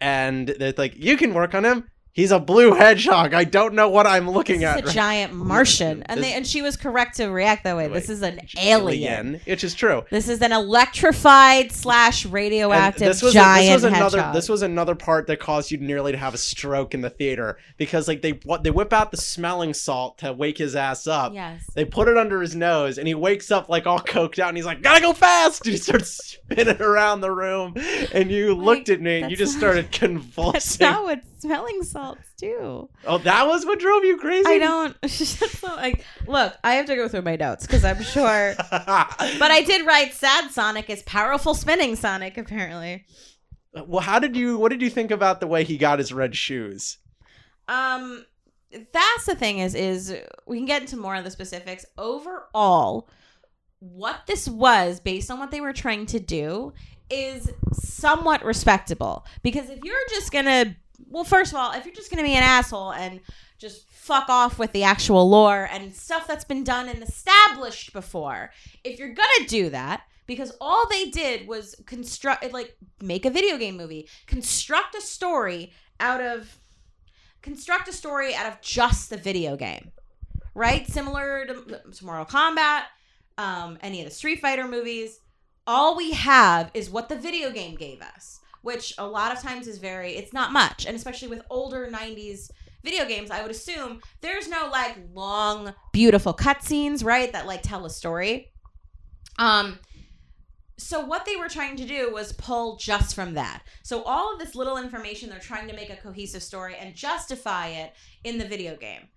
and they're like, "You can work on him. He's a blue hedgehog. I don't know what I'm looking This at." is a right giant Martian, and This- they and she was correct to react that way. This is an alien. which is true. This is an electrified slash And radioactive this was giant this was another hedgehog. this was another part that caused you nearly to have a stroke in the theater because like they what they whip out the smelling salt to wake his ass up. yes. They put it under his nose, and he wakes up like all coked out, and he's like, "Gotta go fast!" And he starts spinning around the room, and you Wait, looked at me, and you just not- started That's convulsing. not what smelling salts too. oh, that was what drove you crazy. I don't. like, look, I have to go through my notes because I'm sure. But I did write "Sad Sonic" is powerful spinning Sonic. Apparently, well, how did you? What did you think about the way he got his red shoes? um, that's the thing is is we can get into more of the specifics. Overall, what this was based on what they were trying to do is somewhat respectable because if you're just gonna well first of all if you're just gonna be an asshole and just fuck off with the actual lore and stuff that's been done and established before if you're gonna do that because all they did was construct like make a video game movie construct a story out of construct a story out of just the video game right? Similar to, to mortal kombat um, any of the street fighter movies all we have is what the video game gave us which a lot of times is very it's not much. And especially with older 90s video games i would assume there's no like long beautiful cutscenes right that like tell a story. Um so what they were trying to do was pull just from that. So all of this little information they're trying to make a cohesive story and justify it in the video game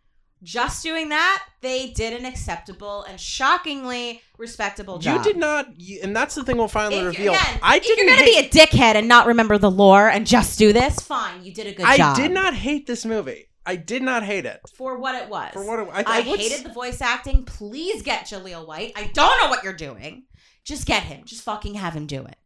just doing that they did an acceptable and shockingly respectable job You did not, and that's the thing we'll finally if, reveal. again, I if you're didn't. gonna hate, be a dickhead and not remember the lore and just do this, fine, you did a good I job. I did not hate this movie. I did not hate it. for what it was. For what it, I, I, I, hated the voice acting. Please get Jaleel White. I don't know what you're doing. Just get him. Just fucking have him do it.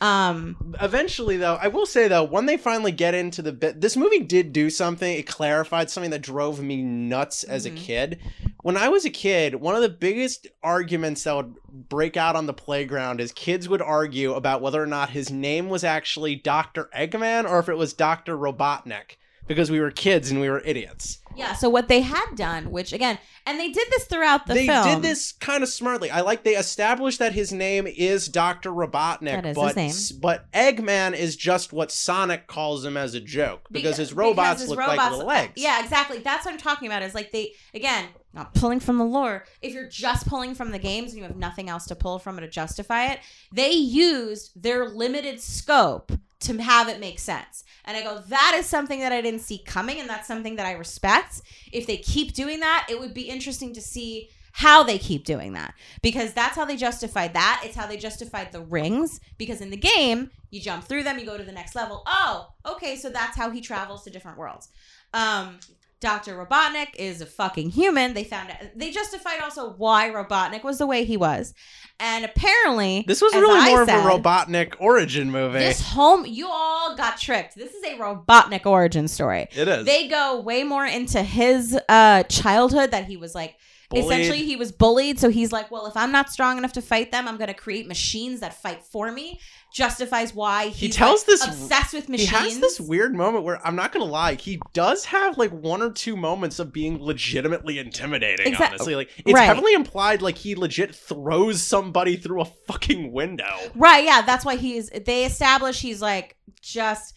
Um, Eventually, though, I will say though, when they finally get into the bit, this movie did do something. It clarified something that drove me nuts as Mhm. a kid. When I was a kid, one of the biggest arguments that would break out on the playground is kids would argue about whether or not his name was actually Dr. Eggman or if it was Dr. Robotnik because we were kids and we were idiots. Yeah. So what they had done, which again, and they did this throughout the they film. did this kind of smartly. I like they established that his name is Dr. Robotnik, That is his but name. but Eggman is just what Sonic calls him as a joke because, his robots his look like robots- little uh, legs. Yeah, exactly. That's what I'm talking about. Is like they again not pulling from the lore. If you're just pulling from the games and you have nothing else to pull from to justify it, they used their limited scope to have it make sense. And I go, that is something that I didn't see coming, and that's something that I respect. If they keep doing that, it would be interesting to see how they keep doing that because that's how they justified that. It's how they justified the rings because in the game, you jump through them, you go to the next level. Oh, okay, so that's how he travels to different worlds. Um, Dr. Robotnik is a fucking human. They found out. They justified also why Robotnik was the way he was. And apparently, This was really I more said, of a Robotnik origin movie. This home, you all got tricked. This is a Robotnik origin story. it is. They go way more into his uh, childhood that he was like. Bullied. Essentially, he was bullied, so he's like, "Well, if I'm not strong enough to fight them, I'm going to create machines that fight for me." Justifies why he's tells like, this- obsessed with machines. he has this weird moment where I'm not gonna lie, he does have like one or two moments of being legitimately intimidating. Honestly, like it's Right. heavily implied like he legit throws somebody through a fucking window. Right, yeah, that's why he's they establish he's like just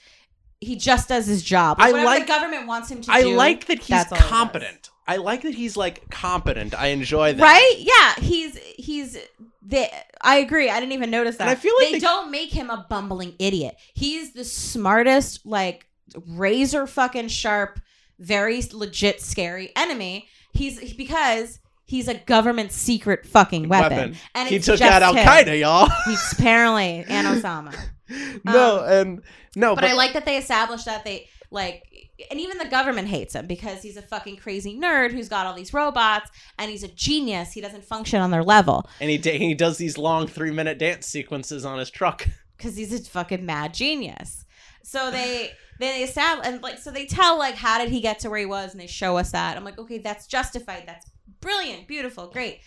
he just does his job. I like- the government wants him to I do. like that he's that's all he does. competent. I like that he's like competent. I enjoy that. Right? Yeah, he's he's the I agree. I didn't even notice that. And I feel like they, they- don't make him a bumbling idiot. He's the smartest, like razor fucking sharp, very legit scary enemy. He's because he's a government secret fucking weapon. Weapon. And He took out Al Qaeda, y'all. He's apparently an Osama. no, um, and no, But, but, I like that they established that they like and even the government hates him because he's a fucking crazy nerd who's got all these robots and he's a genius. He doesn't function on their level and he da- he does these long three minute dance sequences on his truck. because he's a fucking mad genius. So they they establish and like so they tell like how did he get to where he was and they show us that. I'm like, okay, that's justified. That's brilliant, beautiful, great.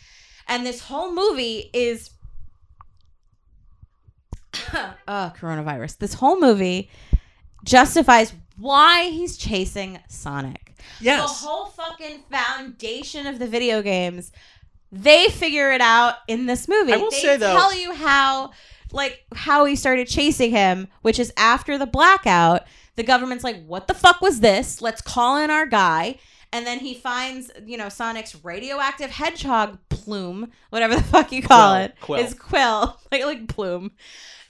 And this whole movie is oh, coronavirus. This whole movie justifies why he's chasing Sonic. Yes. The whole fucking foundation of the video games, they figure it out in this movie. I will they say, though- tell you how like how he started chasing him, which is after the blackout. The government's like, "What the fuck was this? Let's call in our guy." And then he finds, you know, Sonic's radioactive hedgehog plume, whatever the fuck you call Quill, it, quill. is quill, like like plume.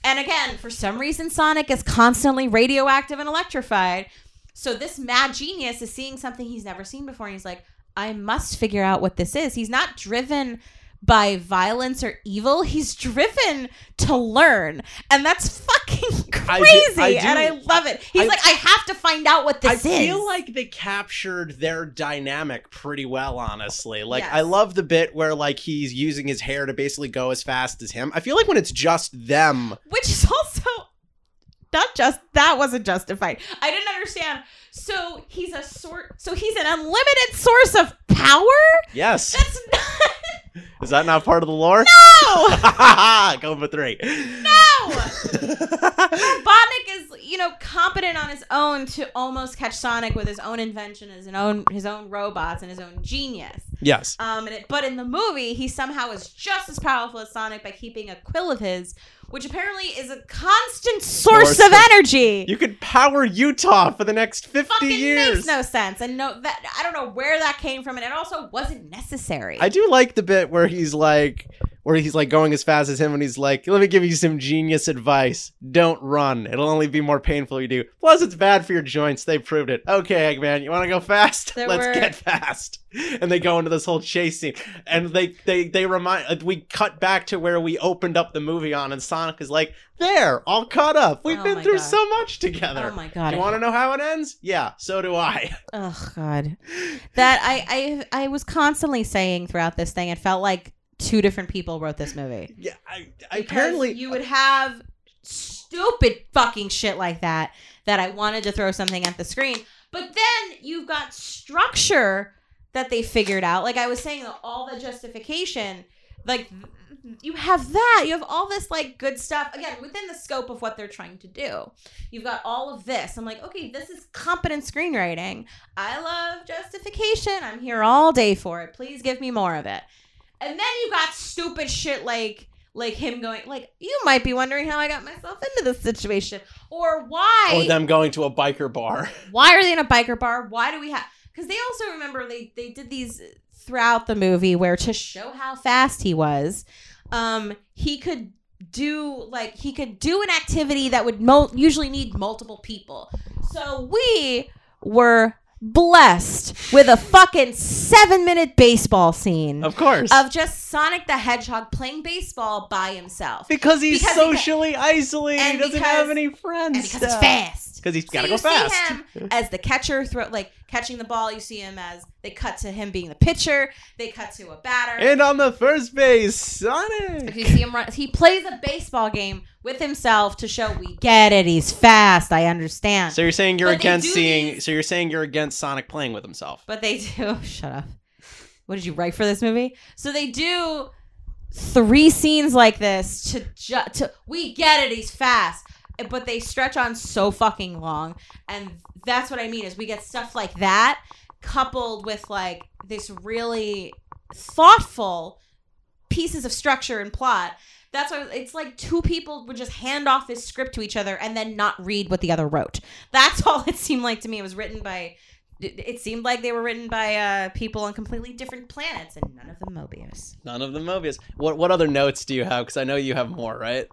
And again, for some reason, Sonic is constantly radioactive and electrified. So this mad genius is seeing something he's never seen before, and he's like, I must figure out what this is. He's not driven by violence or evil. He's driven to learn. And that's fucking I do- crazy. I do- and I love it. He's I- like, I have to find out what this is. I is. feel like they captured their dynamic pretty well, honestly. Like, I love the bit where, like, he's using his hair to basically go as fast as him. I feel like when it's just them, which is also not just that wasn't justified. I didn't understand. So he's a sort. So he's an unlimited source of power. yes. That's not. Is that not part of the lore? No, Go for three. no. Robotnik is, you know, competent on his own to almost catch Sonic with his own invention, his own his own robots, and his own genius. yes. Um, and it, but in the movie, he somehow is just as powerful as Sonic by keeping a quill of his, which apparently is a constant source, of- energy. You could power Utah for the next 50 fucking years. makes no sense, and no, that I don't know where that came from, and it also wasn't necessary. I do like the bit where he's like, where he's like going as fast as him, and he's like, "Let me give you some genius advice. Don't run. It'll only be more painful if you do. Plus, it's bad for your joints. They proved it. Okay, Eggman, you want to go fast? There Let's were- get fast." And they go into this whole chase scene, and they they they remind. uh, We cut back to where we opened up the movie on, and Sonic is like, "There, all caught up. We've Oh been through God. so much together." oh my god! you want to know how it ends? Yeah, so do I. Oh god, that I I I was constantly saying throughout this thing. It felt like two different people wrote this movie. Yeah, I, I apparently you would have stupid fucking shit like that that I wanted to throw something at the screen. But then you've got structure that they figured out. Like I was saying, all the justification, like you have that. You have all this like good stuff again within the scope of what they're trying to do. You've got all of this. I'm like, okay, this is competent screenwriting. I love justification. I'm here all day for it. Please give me more of it. And then you got stupid shit like like him going like you might be wondering how I got myself into this situation or why Or them going to a biker bar. why are they in a biker bar? Why do we have? Because they also remember they they did these throughout the movie where to show how fast he was, um, he could do like he could do an activity that would mo- usually need multiple people. So we were blessed with a fucking seven minute baseball scene Of course. of just Sonic the Hedgehog playing baseball by himself. because he's because he ca- socially isolated. and He doesn't because- have any friends. and because it's fast. Because he's got to you go fast. see him as the catcher, throw like catching the ball. You see him as they cut to him being the pitcher. They cut to a batter. And on the first base, Sonic. you see him run. He plays a baseball game with himself to show we get it. He's fast. I understand. So you're saying you're But against seeing? these- So you're saying you're against Sonic playing with himself? but they do. Shut up. What did you write for this movie? So they do three scenes like this to ju- to we get it. He's fast, but they stretch on so fucking long, and that's what I mean is we get stuff like that coupled with like this really thoughtful pieces of structure and plot. That's why it's like two people would just hand off this script to each other and then not read what the other wrote. That's all it seemed like to me. It was written by it seemed like they were written by uh, people on completely different planets, and none of them Mobius. None of them Mobius. What what other notes do you have? Because I know you have more, right?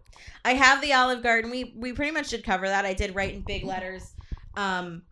I have the Olive Garden. We we pretty much did cover that. I did write in big letters. Um,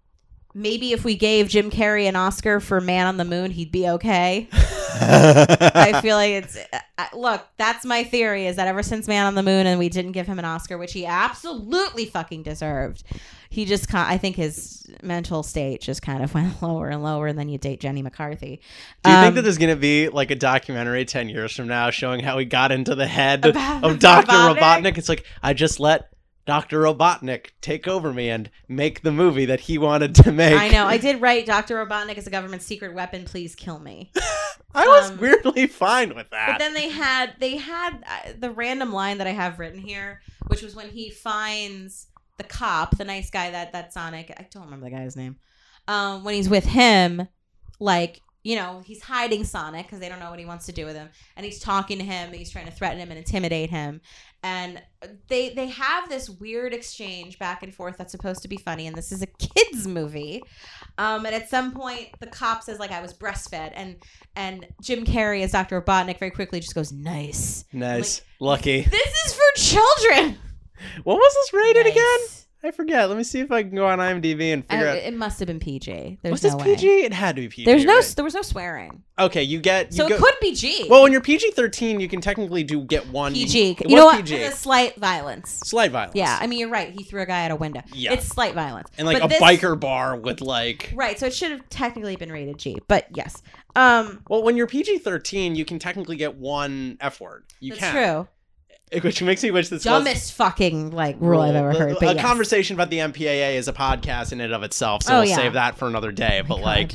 maybe if we gave Jim Carrey an Oscar for Man on the Moon, he'd be okay. I feel like it's uh, look. That's my theory. Is that ever since Man on the Moon and we didn't give him an Oscar, which he absolutely fucking deserved, he just kind. I think his mental state just kind of went lower and lower. And then you date Jenny McCarthy. Do you think Um, that there's gonna be like a documentary ten years from now showing how he got into the head of Robotnik? Robotnik? It's like I just let Doctor Robotnik take over me and make the movie that he wanted to make. I know. I did write Doctor Robotnik is a government secret weapon. Please kill me. I was um, weirdly fine with that. But then they had they had uh, the random line that I have written here, which was when he finds the cop, the nice guy that that Sonic. I don't remember the guy's name. Um, when he's with him, like you know, he's hiding Sonic because they don't know what he wants to do with him, and he's talking to him. And he's trying to threaten him and intimidate him, and they they have this weird exchange back and forth that's supposed to be funny. And this is a kids movie. Um, and at some point, the cop says like I was breastfed, and and Jim Carrey as Dr. Robotnik very quickly just goes nice. nice, lucky. This is for children. What was this rated Nice. again? I forget. Let me see if I can go on IMDb and I- figure out. it must have been PG. There's Was no this way. PG? It had to be PG. There's no right? there was no swearing, Okay, you get. You so go, it could be G. Well, when you're PG thirteen, you can technically do get one. PG. You know what? PG. Slight violence. Slight violence. Yeah, I mean you're right. He threw a guy out a window. Yeah. it's slight violence. and like But a this- biker bar with like. Right, so it should have technically been rated G, but yes, um, Well, when you're PG thirteen, you can technically get one F word. You can that's can. true. Which makes me wish this was Dumbest fucking like rule I've ever The- heard. A But yes. conversation about the MPAA is a podcast in and of itself, so Oh, we'll yeah. save that for another day. Oh but God. like,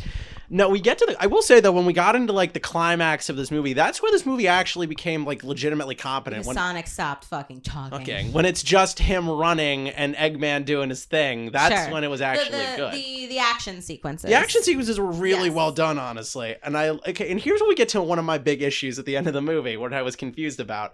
no, we get to the. I will say though, when we got into like the climax of this movie, that's where this movie actually became like legitimately competent. When, Sonic stopped fucking talking. okay, when it's just him running and Eggman doing his thing, that's Sure. when it was The- actually the, good. The the action sequences. The action sequences were really Yes. well done, honestly. And I okay, and here's where we get to one of my big issues at the end of the movie, what I was confused about.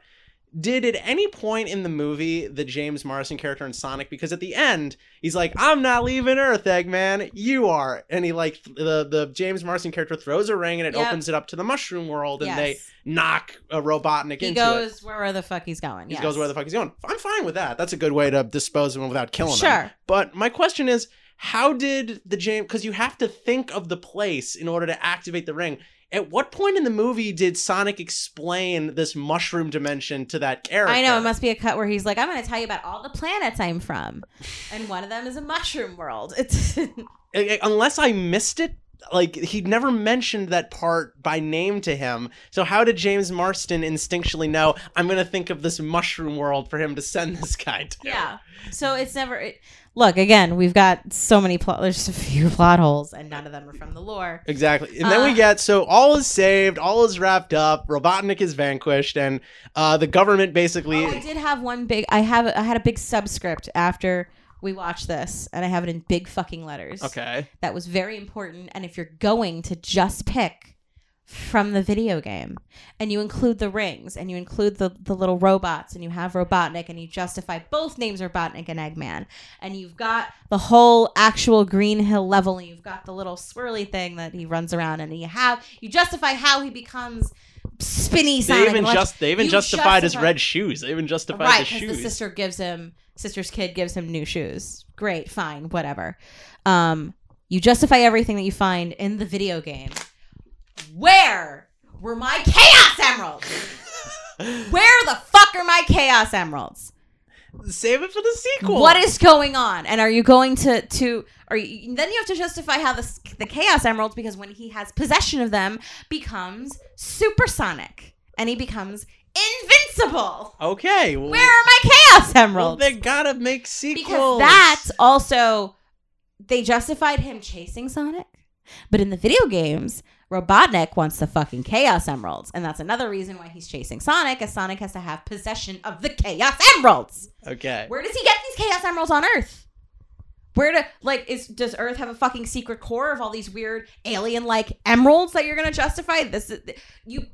Did at any point in the movie the James Marsden character in Sonic, because at the end he's like, "I'm not leaving Earth, Eggman, you are," and he like th- the the James Marsden character throws a ring and it Yep. opens it up to the Mushroom World, and Yes. they knock a Robotnik into it. he into goes it. where the fuck he's going. He yes. goes where the fuck he's going. I'm fine with that. That's a good way to dispose of him without killing him. Sure. But my question is, how did the James? Because you have to think of the place in order to activate the ring. At what point in the movie did Sonic explain this mushroom dimension to that character? I know it must be a cut where he's like, "I'm going to tell you about all the planets I'm from, and one of them is a mushroom world." It's Unless I missed it like he'd never mentioned that part by name to him. So how did James Marsden instinctually know I'm going to think of this mushroom world for him to send this guy to? Yeah. So it's never. It, look again. We've got so many plot. There's just a few plot holes, and none of them are from the lore. Exactly. And then we Uh. get so all is saved, all is wrapped up, Robotnik is vanquished, and uh, the government basically Oh, I did have one big. I have. I had a big subscript after we watched this, and I have it in big fucking letters. Okay. That was very important. And if you're going to just pick from the video game, and you include the rings, and you include the the little robots, and you have Robotnik, and you justify both names Robotnik and Eggman, and you've got the whole actual Green Hill level, and you've got the little swirly thing that he runs around, and you have you justify how he becomes spinny They even just they even justified his red shoes. They even justified right the shoes. the sister gives him sister's kid gives him new shoes. Great fine whatever. Um you justify everything that you find in the video game where were my chaos emeralds where the fuck are my chaos emeralds Save it for the sequel. what is going on and are you going to to or you, then you have to justify how the the chaos emeralds because when he has possession of them becomes supersonic and he becomes invincible Okay. Well, where are my chaos well, emeralds they gotta make sequels. because that's also they justified him chasing Sonic, but in the video games, Robotnik wants the fucking Chaos Emeralds, and that's another reason why he's chasing Sonic, as Sonic has to have possession of the Chaos Emeralds. okay. Where does he get these Chaos Emeralds on Earth? Where to like is does Earth have a fucking secret core of all these weird alien like emeralds that you're gonna justify? This is you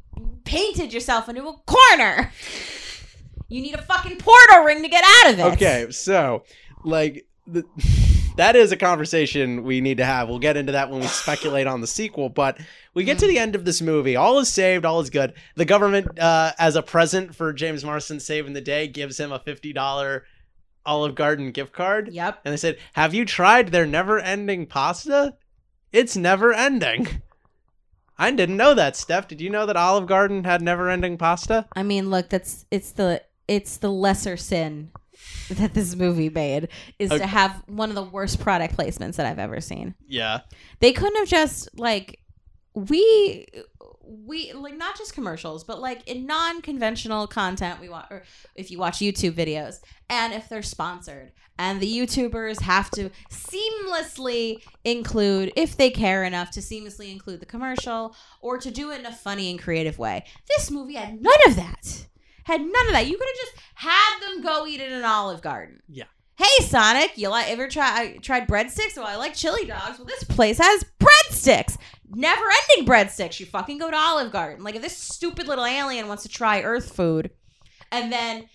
painted yourself into a corner. You need a fucking portal ring to get out of it. Okay, so like the, that is a conversation we need to have. We'll get into that when we speculate on the sequel. But we get to the end of this movie. All is saved. All is good. The government, uh, as a present for James Marsden saving the day, gives him a fifty dollar Olive Garden gift card. Yep. And they said, "Have you tried their never-ending pasta? It's never ending." I didn't know that, Steph. Did you know that Olive Garden had never-ending pasta? I mean, look, that's it's the it's the lesser sin that this movie made is Okay. to have one of the worst product placements that I've ever seen. Yeah. They couldn't have just like we we like not just commercials, but like in non-conventional content we want or if you watch YouTube videos and if they're sponsored and the YouTubers have to seamlessly include if they care enough to seamlessly include the commercial or to do it in a funny and creative way. This movie had none of that. Had none of that. You could have just had them go eat at an Olive Garden. Yeah. Hey Sonic, you like ever try tried breadsticks? Well, I like chili dogs. Well, this place has breadsticks. Never ending breadsticks. You fucking go to Olive Garden. Like if this stupid little alien wants to try Earth food, and then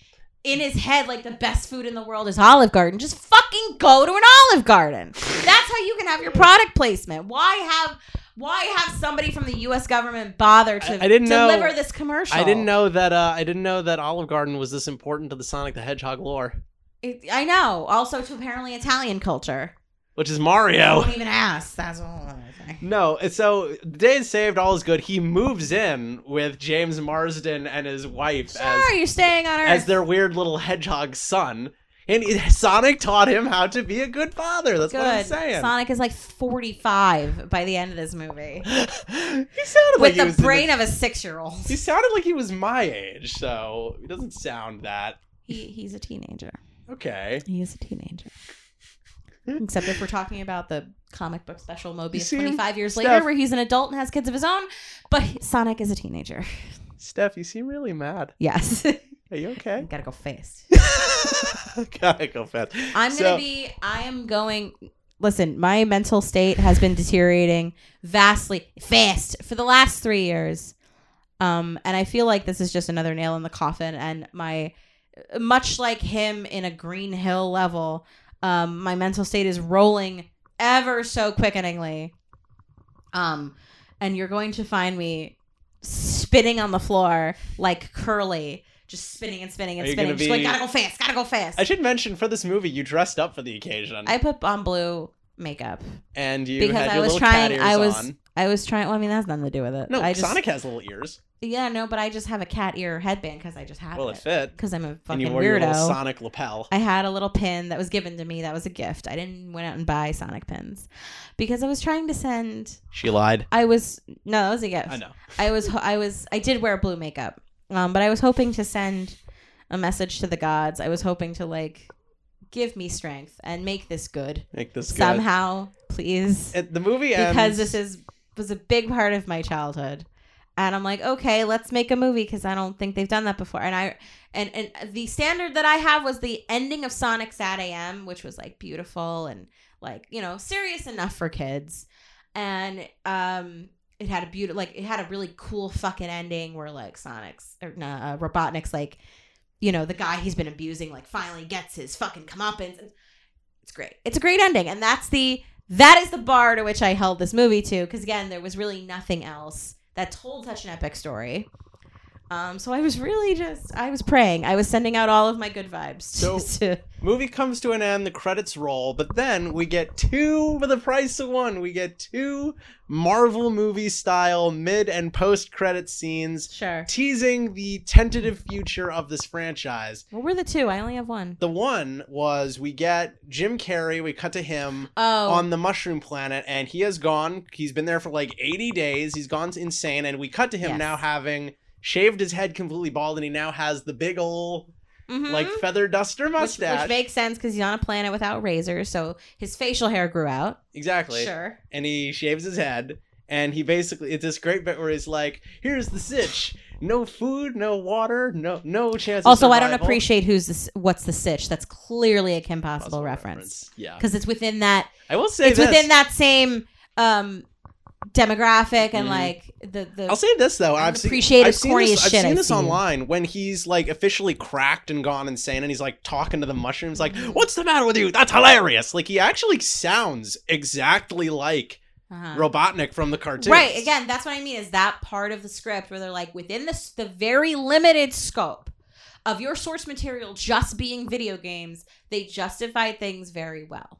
in his head, like the best food in the world is Olive Garden, just fucking go to an Olive Garden. That's how you can have your product placement. Why have why have somebody from the U.S. government bother to I- I didn't know- deliver this commercial? I didn't know that. Uh, I didn't know that Olive Garden was this important to the Sonic the Hedgehog lore, It, I know. Also to apparently Italian culture. which is Mario. Don't even ask. That's a whole other thing. No, so the day is saved, all is good. He moves in with James Marsden and his wife Sure, as you're staying on Earth. as their weird little hedgehog son, and he- Sonic taught him how to be a good father. That's what I'm saying. Sonic is like 45 by the end of this movie. he sounded like With he the brain of a six year old. He sounded like he was my age, so he doesn't sound that He, he's a teenager. okay. He is a teenager. Except if we're talking about the comic book special Mobius 25 years Steph. later, where he's an adult and has kids of his own, but Sonic is a teenager. Steph, you seem really mad. Yes. Are you okay? You Gotta go fast. Gotta go fast. I'm So- gonna be. I am going. Listen, my mental state has been deteriorating vastly fast for the last three years, um, and I feel like this is just another nail in the coffin. And my, much like him in a Green Hill level, um, my mental state is rolling ever so quickeningly. Um, and you're going to find me spinning on the floor like Curly, just spinning and spinning and spinning. Just like gotta go fast, gotta go fast. I should mention for this movie, you dressed up for the occasion, I put on blue makeup and you because had I was trying. I was on. I was trying. Well, I mean, that has nothing to do with it. No, I just, Sonic has little ears. Yeah, no, but I just have a cat ear headband because I just have Well, it. it fit. Because I'm a And fucking you wore your little weirdo. Sonic lapel. I had a little pin that was given to me. That was a gift. I didn't went out and buy Sonic pins because I was trying to send. She lied. I was no, that was a gift. I know. I was I was I did wear blue makeup, um, but I was hoping to send a message to the gods. I was hoping to like give me strength and make this good Make this good. somehow, please, It- the movie ends. because this is was a big part of my childhood. And I'm like, okay, let's make a movie because I don't think they've done that before. And I and and the standard that I have was the ending of Sonic Sat AM, which was like beautiful and like you know serious enough for kids, and um it had a beautiful like it had a really cool fucking ending where like Sonic's or no, uh, Robotnik's like you know the guy he's been abusing like finally gets his fucking comeuppance. And it's great. It's a great ending, and that's the that is the bar to which I held this movie to because again there was really nothing else that told such an epic story. Um, so I was really just I was praying. I was sending out all of my good vibes. So- to, movie comes to an end, the credits roll, but then we get two for the price of one. We get two Marvel movie style mid and post credit scenes sure. teasing the tentative future of this franchise. What were the two? I only have one. The one was we get Jim Carrey, we cut to him Oh, on the mushroom planet and he has gone he's been there for like 80 days he's gone insane and we cut to him Yes. now having shaved his head completely bald and he now has the big ol' mhm. like feather duster mustache which makes sense because he's on a planet without razors, so his facial hair grew out. exactly Sure. and he shaves his head and he basically it's this great bit where he's like here's the sitch no food no water no no chance of Also, I don't appreciate who's this. What's the sitch? That's clearly a Kim Possible, Possible reference yeah because it's within that. i will say It's this within that same um demographic and Mhm. like the the. I'll say this though. I've seen, I've seen this, I've seen I've this seen. online when he's like officially cracked and gone insane, and he's like talking to the mushrooms, like. "What's the matter with you? That's hilarious!" Like he actually sounds exactly like uh-huh. Robotnik from the cartoon. Right. Again, that's what I mean. Is that part of the script where they're like within this the very limited scope of your source material just being video games, they justify things very well.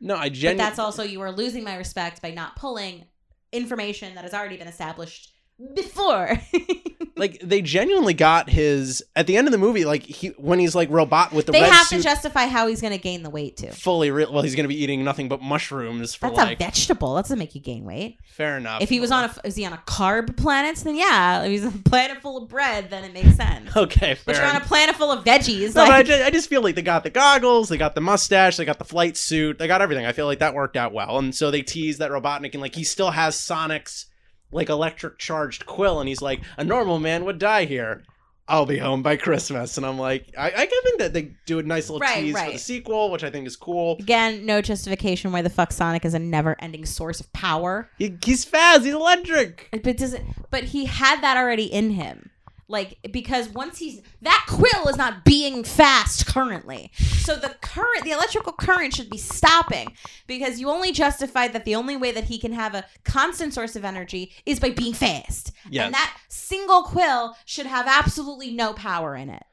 No, I But genuinely. that's also you are losing my respect by not pulling information that has already been established before. like they genuinely got his at the end of the movie. Like he when he's like robot with the they red have suit, to justify how he's going to gain the weight too. fully real. Well, he's gonna be eating nothing but mushrooms for That's like. a vegetable. That doesn't make you gain weight. fair enough. If he was on a, is he on a carb planet? Then yeah. If he's on a planet full of bread, then it makes sense. okay, fair But you're on enough. a planet full of veggies. No, but I like- just, I just feel like they got the goggles, they got the mustache, they got the flight suit, they got everything. I feel like that worked out well. And so they tease that Robotnik and like he still has Sonic's like electric charged quill, and he's like, a normal man would die here. I'll be home by Christmas. And I'm like, I, I think that they do a nice little Right, tease for the sequel, which I think is cool. Again, no justification why the fuck Sonic is a never-ending source of power. He, he's fast, he's electric. But doesn't but he had that already in him. Like because once he's that quill is not being fast currently. So the current the electrical current should be stopping because you only justified that the only way that he can have a constant source of energy is by being fast. Yes. And that single quill should have absolutely no power in it.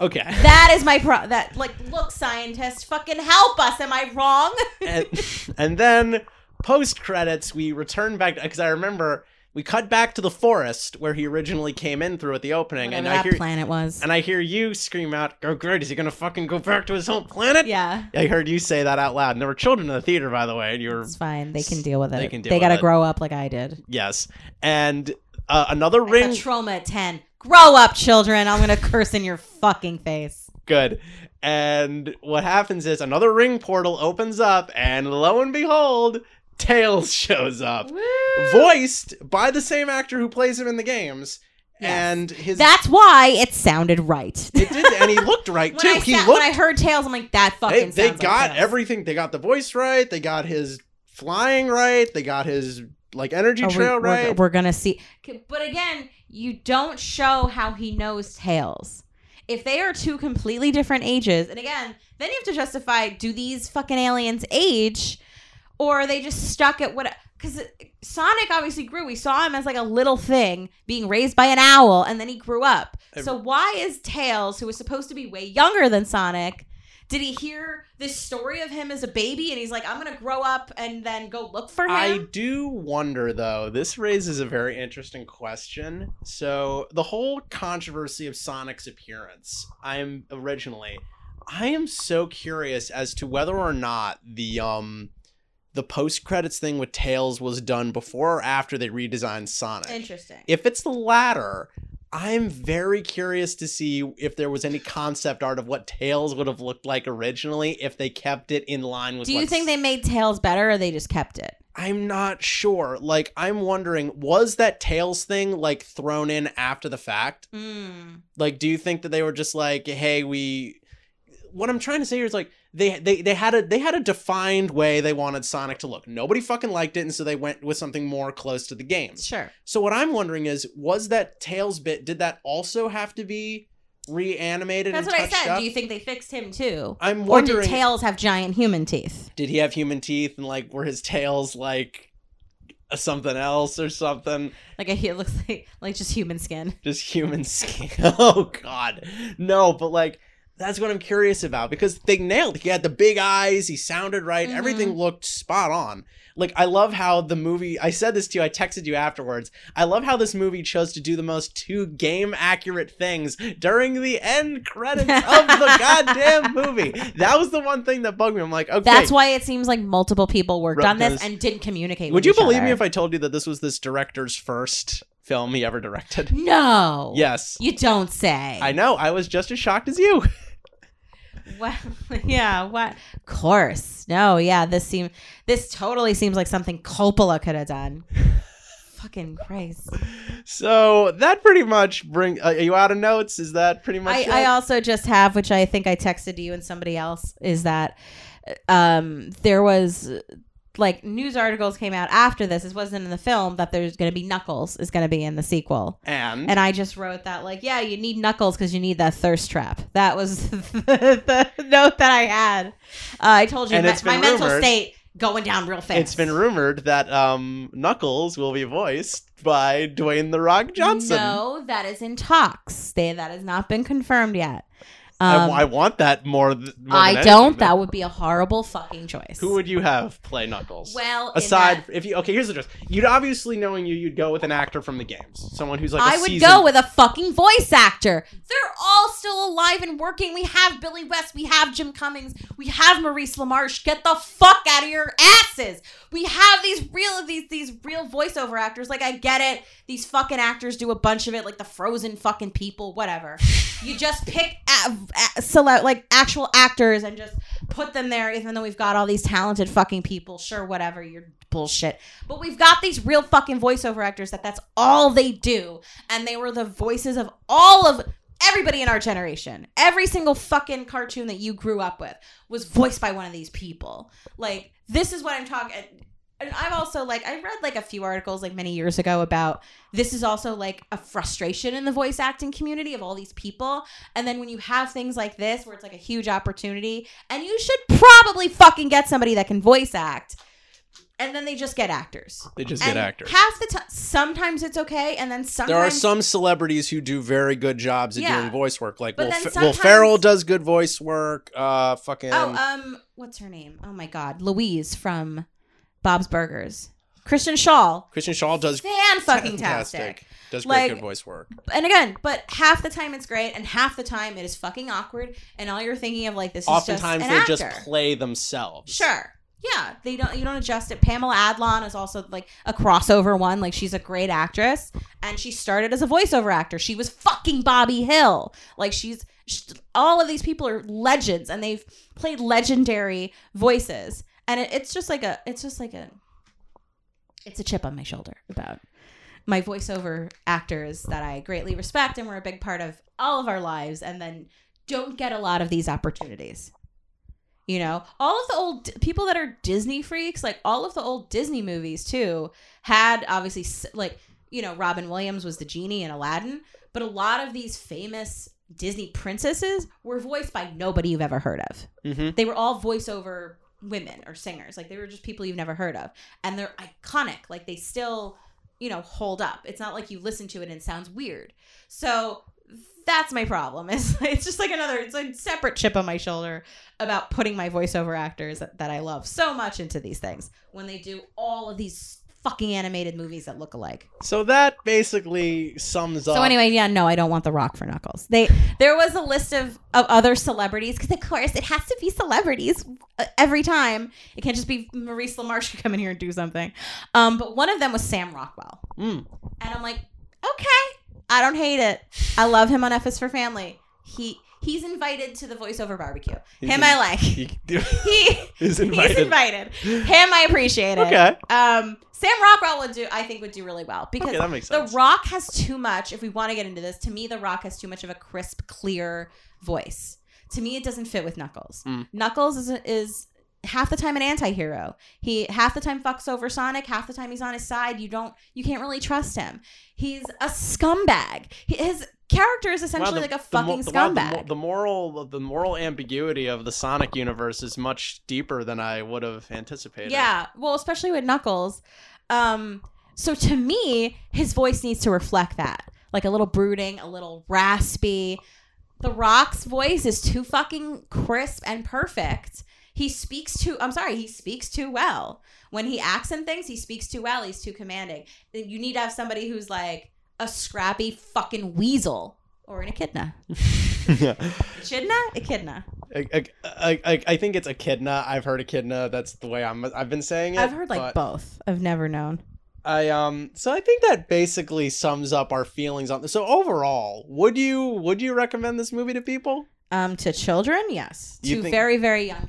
Okay. That is my pro that like look scientist fucking help us am I wrong? and, and then post credits, we return back because I remember we cut back to the forest where he originally came in through at the opening, Whatever and I that hear planet was. and I hear you scream out, "Go great! Is he gonna fucking go back to his home planet?" yeah. I heard you say that out loud. And there were children in the theater, by the way, and you were It's fine. They can deal with it. They can deal They gotta it. grow up like I did. yes, and uh, another I ring. trauma at 10. Grow up, children. I'm going to curse in your fucking face. Good. And what happens is another ring portal opens up, and lo and behold, Tails shows up. voiced by the same actor who plays him in the games. Yes. And his That's why it sounded right. it did, and he looked right when, too. I he sat- looked. when I heard Tails, I'm like, that fucking they, they sounds got like Tails. everything. They got the voice right. They got his flying right. They got his like energy Oh, we- trail we're, right. We're gonna see, but again, you don't show how he knows Tails. If they are two completely different ages, and again, then you have to justify: do these fucking aliens age, or are they just stuck at what? Because Sonic obviously grew. We saw him as like a little thing being raised by an owl, and then he grew up. So why is Tails, who was supposed to be way younger than Sonic, Did he hear this story of him as a baby and he's like, I'm gonna grow up and then go look for him? I do wonder though. This raises a very interesting question. So the whole controversy of Sonic's appearance, I'm originally, I am so curious as to whether or not the um the post credits thing with Tails was done before or after they redesigned Sonic. Interesting. If it's the latter, I'm very curious to see if there was any concept art of what Tails would have looked like originally if they kept it in line with Do you think they made Tails better or they just kept it? I'm not sure. Like, I'm wondering, was that Tails thing like thrown in after the fact? Mm. Like, do you think that they were just like, hey, we. What I'm trying to say here is like they they they had a they had a defined way they wanted Sonic to look. Nobody fucking liked it, and so they went with something more close to the games. Sure. So what I'm wondering is, was that Tails bit? Did that also have to be reanimated? That's and what I said. Up? Do you think they fixed him too? I'm wondering. Or did Tails have giant human teeth? did he have human teeth and like were his tails like something else or something? Like a, it looks like like just human skin. just human skin. oh god. No, but like that's what I'm curious about because they nailed. He had the big eyes, he sounded right, Mhm. everything looked spot on. Like I love how the movie I said this to you, I texted you afterwards. I love how this movie chose to do the most two game accurate things during the end credits of the goddamn movie. That was the one thing that bugged me. I'm like, okay. That's why it seems like multiple people worked on this and didn't communicate. Would you believe other. me if I told you that this was this director's first film he ever directed? No. Yes. You don't say. I know. I was just as shocked as you. Well, yeah. What? Of course. No. Yeah. This seem. This totally seems like something Coppola could have done. Fucking Christ. So that pretty much bring. Uh, are you out of notes? Is that pretty much? I, it? I also just have, which I think I texted to you and somebody else, is that um, there was like news articles came out after this. This wasn't in the film that there's going to be Knuckles is going to be in the sequel. and, And I just wrote that like, yeah, you need Knuckles because you need that thirst trap. That was the, the note that I had. Uh, I told you my, my mental state going down real fast. it's been rumored that um, Knuckles will be voiced by Dwayne the Rock Johnson. No, that is in talks. They, that has not been confirmed yet. I, Um, I want that more. Th- more I don't. That would be a horrible fucking choice. Who would you have play Knuckles? well Aside, that- if you okay, here's the twist. You'd obviously knowing you, you'd go with an actor from the games, someone who's like a I would seasoned- go with a fucking voice actor. They're all still alive and working. We have Billy West. We have Jim Cummings. We have Maurice LaMarche. Get the fuck out of your asses. We have these real these these real voiceover actors. Like I get it. These fucking actors do a bunch of it, like the Frozen fucking people, whatever. you just pick a, select like actual actors and just put them there. Even though we've got all these talented fucking people, sure, whatever. You're bullshit. But we've got these real fucking voiceover actors that that's all they do, and they were the voices of all of everybody in our generation. Every single fucking cartoon that you grew up with was voiced by one of these people. Like this is what I'm talking. And I've also like I read like a few articles like many years ago about this is also like a frustration in the voice acting community of all these people. And then when you have things like this where it's like a huge opportunity and you should probably fucking get somebody that can voice act. And then they just get actors. They just And get actors. Half the time, sometimes it's okay, and then sometimes there are some celebrities who do very good jobs at Yeah. doing voice work. Like But Will, then Will sometimes- Ferrell does good voice work. Uh, fucking. Oh, um, what's her name? Oh my God, Louise from Bob's Burgers. Kristen Schaal, Kristen Schaal does fan fucking tastic. Does great Like- good voice work. And again, but half the time it's great, and half the time it is fucking awkward, and all you're thinking of like this is Oftentimes they an just play themselves. Sure. Yeah, they don't. You don't adjust it. Pamela Adlon is also like a crossover one. Like she's a great actress, and she started as a voiceover actor. She was fucking Bobby Hill. Like she's sh all of these people are legends, and they've played legendary voices. And it, it's just like a. It's just like a. It's a chip on my shoulder about my voiceover actors that I greatly respect and were a big part of all of our lives, and then don't get a lot of these opportunities. You know, all of the old people that are Disney freaks, like all of the old Disney movies too, had obviously like you know Robin Williams was the genie in Aladdin, but a lot of these famous Disney princesses were voiced by nobody you've ever heard of. hmm They were all voiceover women or singers, like they were just people you've never heard of, and they're iconic. Like they still, you know, hold up. It's not like you listen to it and it sounds weird. So that's my problem. It's it's just like another it's a separate chip on my shoulder about putting my voiceover actors that, that I love so much into these things when they do all of these fucking animated movies that look alike. So that basically sums up. So anyway, yeah, no, I don't want The Rock for Knuckles. They there was a list of, of other celebrities because of course it has to be celebrities uh, every time. It can't just be Maurice LaMarche come in here and do something. Um, but one of them was Sam Rockwell, Mm. and I'm like, okay, I don't hate it. I love him on F is for Family. He he's invited to the voiceover barbecue. He's him in- I like. He, He he's he's invited. invited. Him I appreciate it. Okay. Um, Sam Rockwell would do, I think, would do really well because Okay, that makes The. Rock has too much. If we want to get into this, to me, The Rock has too much of a crisp, clear voice. To me, it doesn't fit with Knuckles. Mm. Knuckles is is half the time an anti-hero. He half the time fucks over Sonic, half the time he's on his side. You don't you can't really trust him. He's a scumbag. He, his character is essentially Wow, the- like a fucking the- the scumbag. mo- The, moral, the moral ambiguity of the Sonic universe is much deeper than I would have anticipated. Yeah, well, especially with Knuckles. Um, so to me, his voice needs to reflect that, like a little brooding, a little raspy. The Rock's voice is too fucking crisp and perfect. He speaks too. I'm sorry, he speaks too well. When he acts in things, he speaks too well. He's too commanding. You need to have somebody who's like a scrappy fucking weasel or an echidna. Echidna, echidna. I, I, I, I- I think it's echidna. I've heard echidna. That's the way I'm. I've been saying it. I've heard like both. I've never known. I um. So I think that basically sums up our feelings on this. So overall, would you would you recommend this movie to people? Um, to children, yes. You to think- very, very young.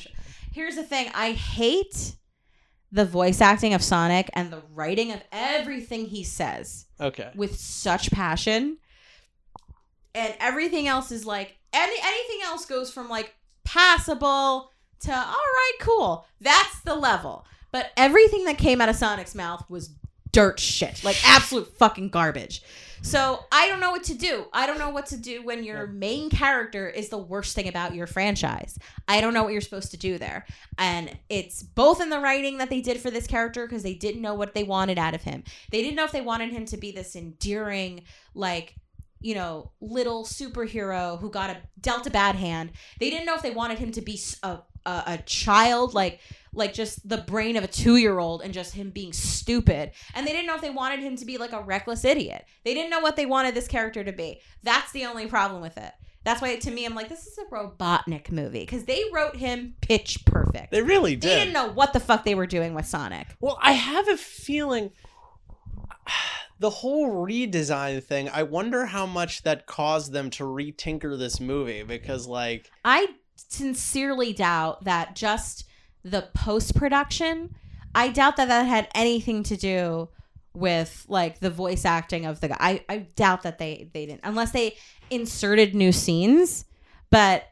Here's the thing: I hate the voice acting of Sonic and the writing of everything he says Okay. with such passion, and everything else is like any anything else goes from like passable to all right, cool. That's the level. But everything that came out of Sonic's mouth was dirt shit, like absolute fucking garbage. So I don't know what to do. I don't know what to do when your main character is the worst thing about your franchise. I don't know what you're supposed to do there. And it's both in the writing that they did for this character because they didn't know what they wanted out of him. They didn't know if they wanted him to be this endearing, like, you know, little superhero who got a dealt a bad hand. They didn't know if they wanted him to be a a child, like like just the brain of a two year old, and just him being stupid. And they didn't know if they wanted him to be like a reckless idiot. They didn't know what they wanted this character to be. That's the only problem with it. That's why to me, I'm like, this is a Robotnik movie because they wrote him pitch perfect. They really did. They did. didn't know what the fuck they were doing with Sonic. Well, I have a feeling the whole redesign thing, I wonder how much that caused them to retinker this movie because like I sincerely doubt that just the post production, I doubt that that had anything to do with like the voice acting of the guy. I, I doubt that they they didn't unless they inserted new scenes, but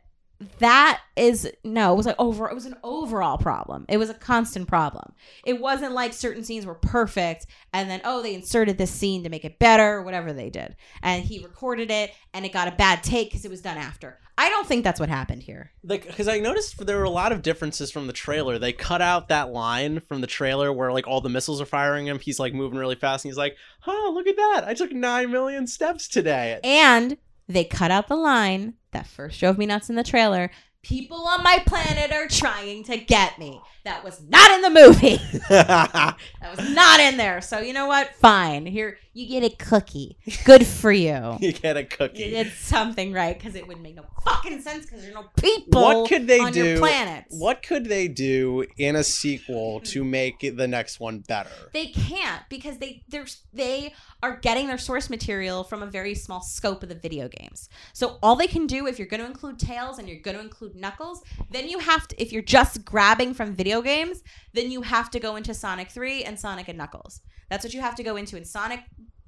that is no, it was like over it was an overall problem. It was a constant problem. It wasn't like certain scenes were perfect and then oh they inserted this scene to make it better or whatever they did. And he recorded it and it got a bad take cuz it was done after. I don't think that's what happened here. like because I noticed there were a lot of differences from the trailer. They cut out that line from the trailer where like all the missiles are firing him. He's like moving really fast and he's like, "Oh, look at that! I took nine million steps today." And they cut out the line that first drove me nuts in the trailer. People on my planet are trying to get me. That was not in the movie. That was not in there. So you know what? Fine. Here you get a cookie. Good for you. you get a You cookie. did something right because it wouldn't make no fucking sense because there's no people What could they on do? your planets. What could they do in a sequel to make the next one better? They can't because they they're they are getting their source material from a very small scope of the video games. So all they can do if you're going to include Tails and you're going to include Knuckles, then you have to if you're just grabbing from video games, then you have to go into Sonic 3 and Sonic and Knuckles. That's what you have to go into in Sonic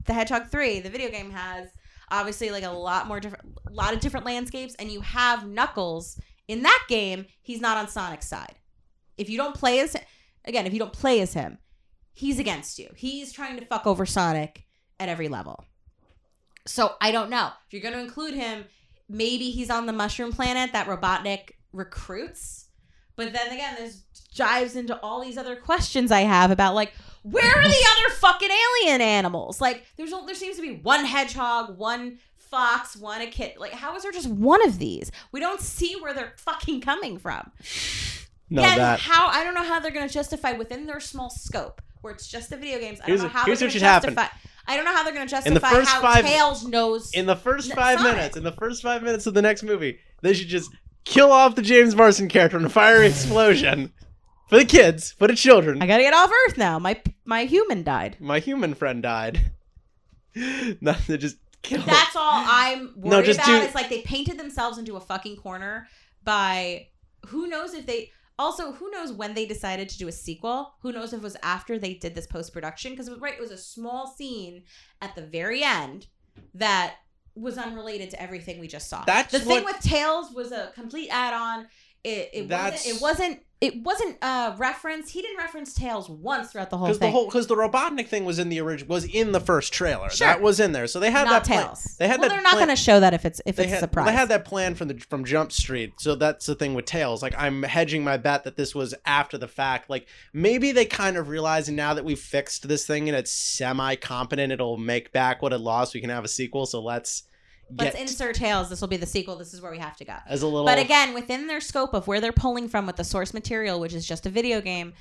the Hedgehog 3. The video game has obviously like a lot more different a lot of different landscapes and you have Knuckles in that game, he's not on Sonic's side. If you don't play as again, if you don't play as him, he's against you. He's trying to fuck over Sonic at every level. So I don't know. If you're going to include him, maybe he's on the mushroom planet that Robotnik recruits. But then again, there's dives into all these other questions I have about like where are the other fucking alien animals? Like there's there seems to be one hedgehog, one fox, one a kid. Like, how is there just one of these? We don't see where they're fucking coming from. No, Again, that. how I don't know how they're going to justify within their small scope, where it's just the video games. I Here's don't know how here's they're going to happen. justify. I don't know how they're going to In the justify first how five- Tails knows. in the first five Sonic. minutes, in the first five minutes of the next movie, they should just kill off the James Marsden character in a fiery explosion for the kids, for the children. I got to get off Earth now. My my human died. My human friend died. Not to just kill. That's all I'm worried No, just about. do- Is like they painted themselves into a fucking corner by who knows if they also who knows when they decided to do a sequel. Who knows if it was after they did this post production because right it was a small scene at the very end that was unrelated to everything we just saw. That's the thing what- with Tails was a complete add on. It, it wasn't it wasn't it wasn't uh reference he didn't reference Tails once throughout the whole because thing. the whole because the Robotnik thing was in the original was in the first trailer. Sure. That was in there, so they had not that plan- Tails. They had well, that they're not going to show that if it's if it's had, a surprise. They had that plan from the from Jump Street, so that's the thing with Tails. Like I'm hedging my bet that this was after the fact. Like maybe they kind of realize now that we've fixed this thing and it's semi competent, it'll make back what it lost. We can have a sequel, so let's Let's insert Tails. This will be the sequel. This is where we have to go. as a little. But again, within their scope of where they're pulling from with the source material, which is just a video game,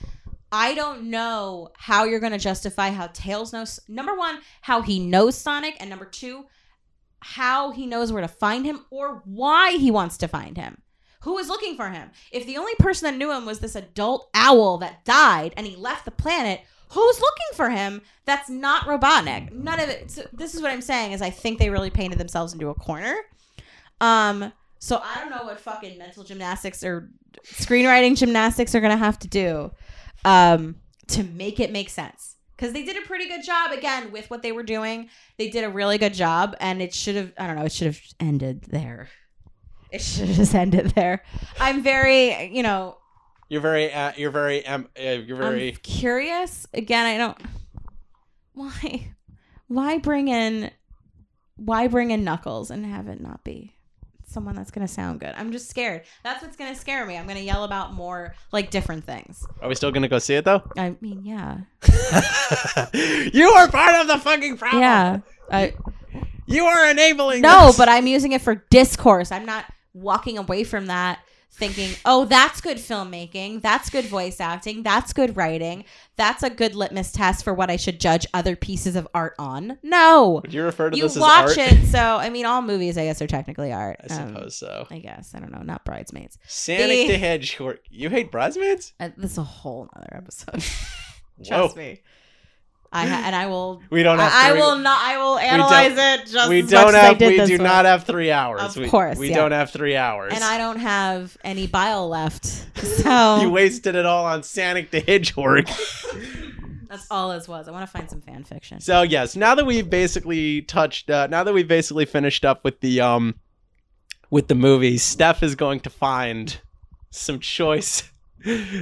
I don't know how you're going to justify how Tails knows. Number one, how he knows Sonic, and number two, how he knows where to find him or why he wants to find him. Who is looking for him? If the only person that knew him was this adult owl that died and he left the planet, who's looking for him that's not Robotnik? None of it. So this is what I'm saying is I think they really painted themselves into a corner. Um so I don't know what fucking mental gymnastics or screenwriting gymnastics are to have to do um to make it make sense. Cuz they did a pretty good job again with what they were doing. They did a really good job and it should have I don't know, it should have ended there. It should have just ended there. I'm very, you know, you're very uh, you're very um, uh, you're very I'm curious. Again, I don't. Why, why bring in, why bring in Knuckles and have it not be someone that's gonna sound good? I'm just scared. That's what's gonna scare me. I'm gonna yell about more like different things. Are we still gonna go see it though? I mean, yeah, you are part of the fucking problem. yeah. I, You are enabling. no, this. but I'm using it for discourse. I'm not walking away from that thinking, oh, that's good filmmaking. That's good voice acting. That's good writing. That's a good litmus test for what I should judge other pieces of art on. No. Would you refer to You this watch as art? it. So, I mean, all movies, I guess, are technically art. I Um, suppose so. I guess. I don't know. Not Bridesmaids. Sonic the- the Hedgehog. You hate bridesmaids? Uh, this is a whole other episode. Whoa. Trust me. I ha- and I will. We don't have. I, I will not. I will analyze it just We don't as have. We do one. not have three hours. Of we, course, we yeah. don't have three hours. and I don't have any bile left. So you wasted it all on Sonic the Hedgehog. that's all this was. I want to find some fan fiction. so yes, now that we've basically touched, uh, now that we've basically finished up with the um, with the movies, Steph is going to find some choice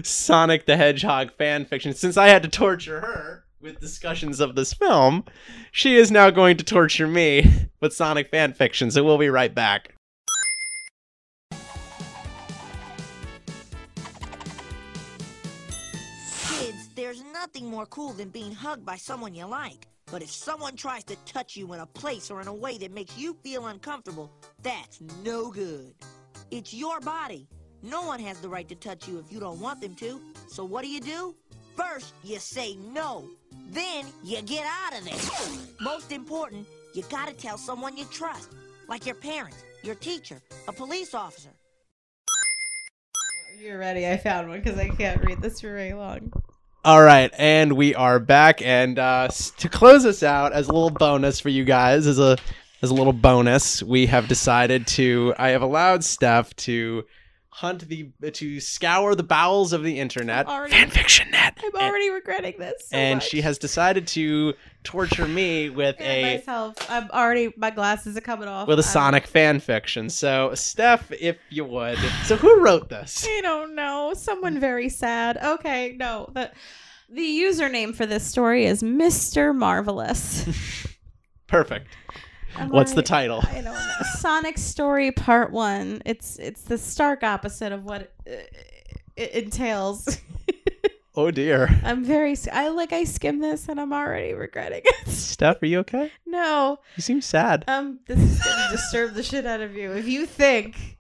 Sonic the Hedgehog fan fiction. Since I had to torture her with discussions of this film, she is now going to torture me with Sonic fan fiction. So we'll be right back. Kids, there's nothing more cool than being hugged by someone you like. But if someone tries to touch you in a place or in a way that makes you feel uncomfortable, that's no good. It's your body. No one has the right to touch you if you don't want them to. So what do you do? First, you say no. Then, you get out of there. Most important, you gotta tell someone you trust. Like your parents, your teacher, a police officer. You're ready. I found one because I can't read this for very long. All right, and we are back. And uh, to close us out, as a little bonus for you guys, as a as a little bonus, we have decided to. I have allowed Steph to hunt the to scour the bowels of the internet, already- fanfiction net, I'm and, already regretting this. so and much. she has decided to torture me with And a myself. I'm already. My glasses are coming off. with a I'm- Sonic fan fiction. So, Steph, if you would, so who wrote this? I don't know. Someone very sad. Okay, no. The the username for this story is Mr. Marvelous. Perfect. I'm What's the title? I don't know. Sonic Story Part One. It's it's the stark opposite of what it, it entails. Oh dear. I'm very. I like. I skimmed this and I'm already regretting it. Steph, are you okay? no. You seem sad. Um. This is gonna disturb the shit out of you. If you think,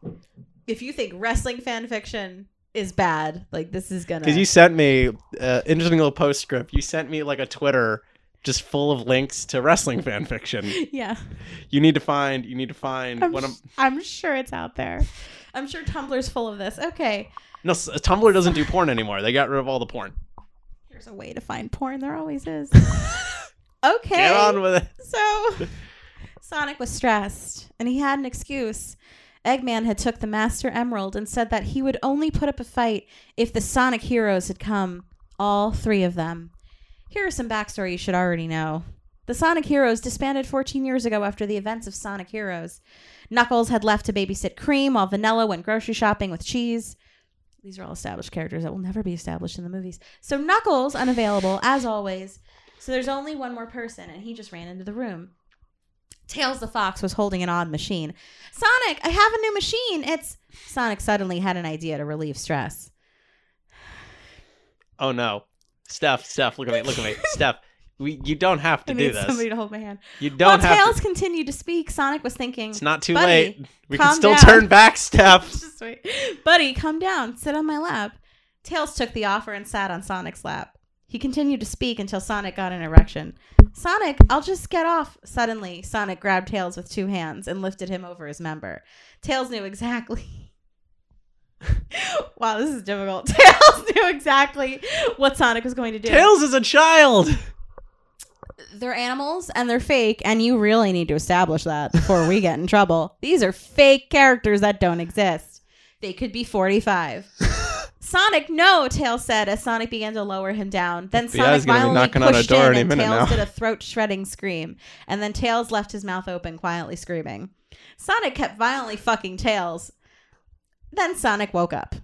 if you think wrestling fan fiction is bad, like this is gonna. Because you sent me uh, interesting little postscript. You sent me like a Twitter just full of links to wrestling fan fiction. Yeah. You need to find. You need to find I'm, one of. I'm sure it's out there. I'm sure Tumblr's full of this. Okay. No, Tumblr doesn't do porn anymore. They got rid of all the porn. There's a way to find porn. There always is. okay. Get on with it. So Sonic was stressed and he had an excuse. Eggman had took the Master Emerald and said that he would only put up a fight if the Sonic heroes had come, all three of them. Here are some backstory you should already know. The Sonic Heroes disbanded 14 years ago after the events of Sonic Heroes. Knuckles had left to babysit Cream while Vanilla went grocery shopping with Cheese. These are all established characters that will never be established in the movies. So Knuckles, unavailable, as always. So there's only one more person, and he just ran into the room. Tails the Fox was holding an odd machine. Sonic, I have a new machine. It's. Sonic suddenly had an idea to relieve stress. Oh no, Steph, Steph, look at me, look at me, Steph. We, you don't have to I do need this. somebody to hold my hand. You don't have. Tails To, continued to speak, Sonic was thinking, it's not too late. We can still down. turn back, Steph. Just wait. Buddy, come down. Sit on my lap. Tails took the offer and sat on Sonic's lap. He continued to speak until Sonic got an erection. Sonic, I'll just get off. Suddenly, Sonic grabbed Tails with two hands and lifted him over his member. Tails knew exactly. wow, this is difficult. Tails knew exactly what Sonic was going to do. Tails is a child. they're animals and they're fake, and you really need to establish that before we get in trouble. These are fake characters that don't exist. They could be 45. Sonic, no, Tails said as Sonic began to lower him down. Then FBI's Sonic violently knocking on our pushed door in any and Tails now. did a throat-shredding scream. And then Tails left his mouth open, quietly screaming. Sonic kept violently fucking Tails. Then Sonic woke up.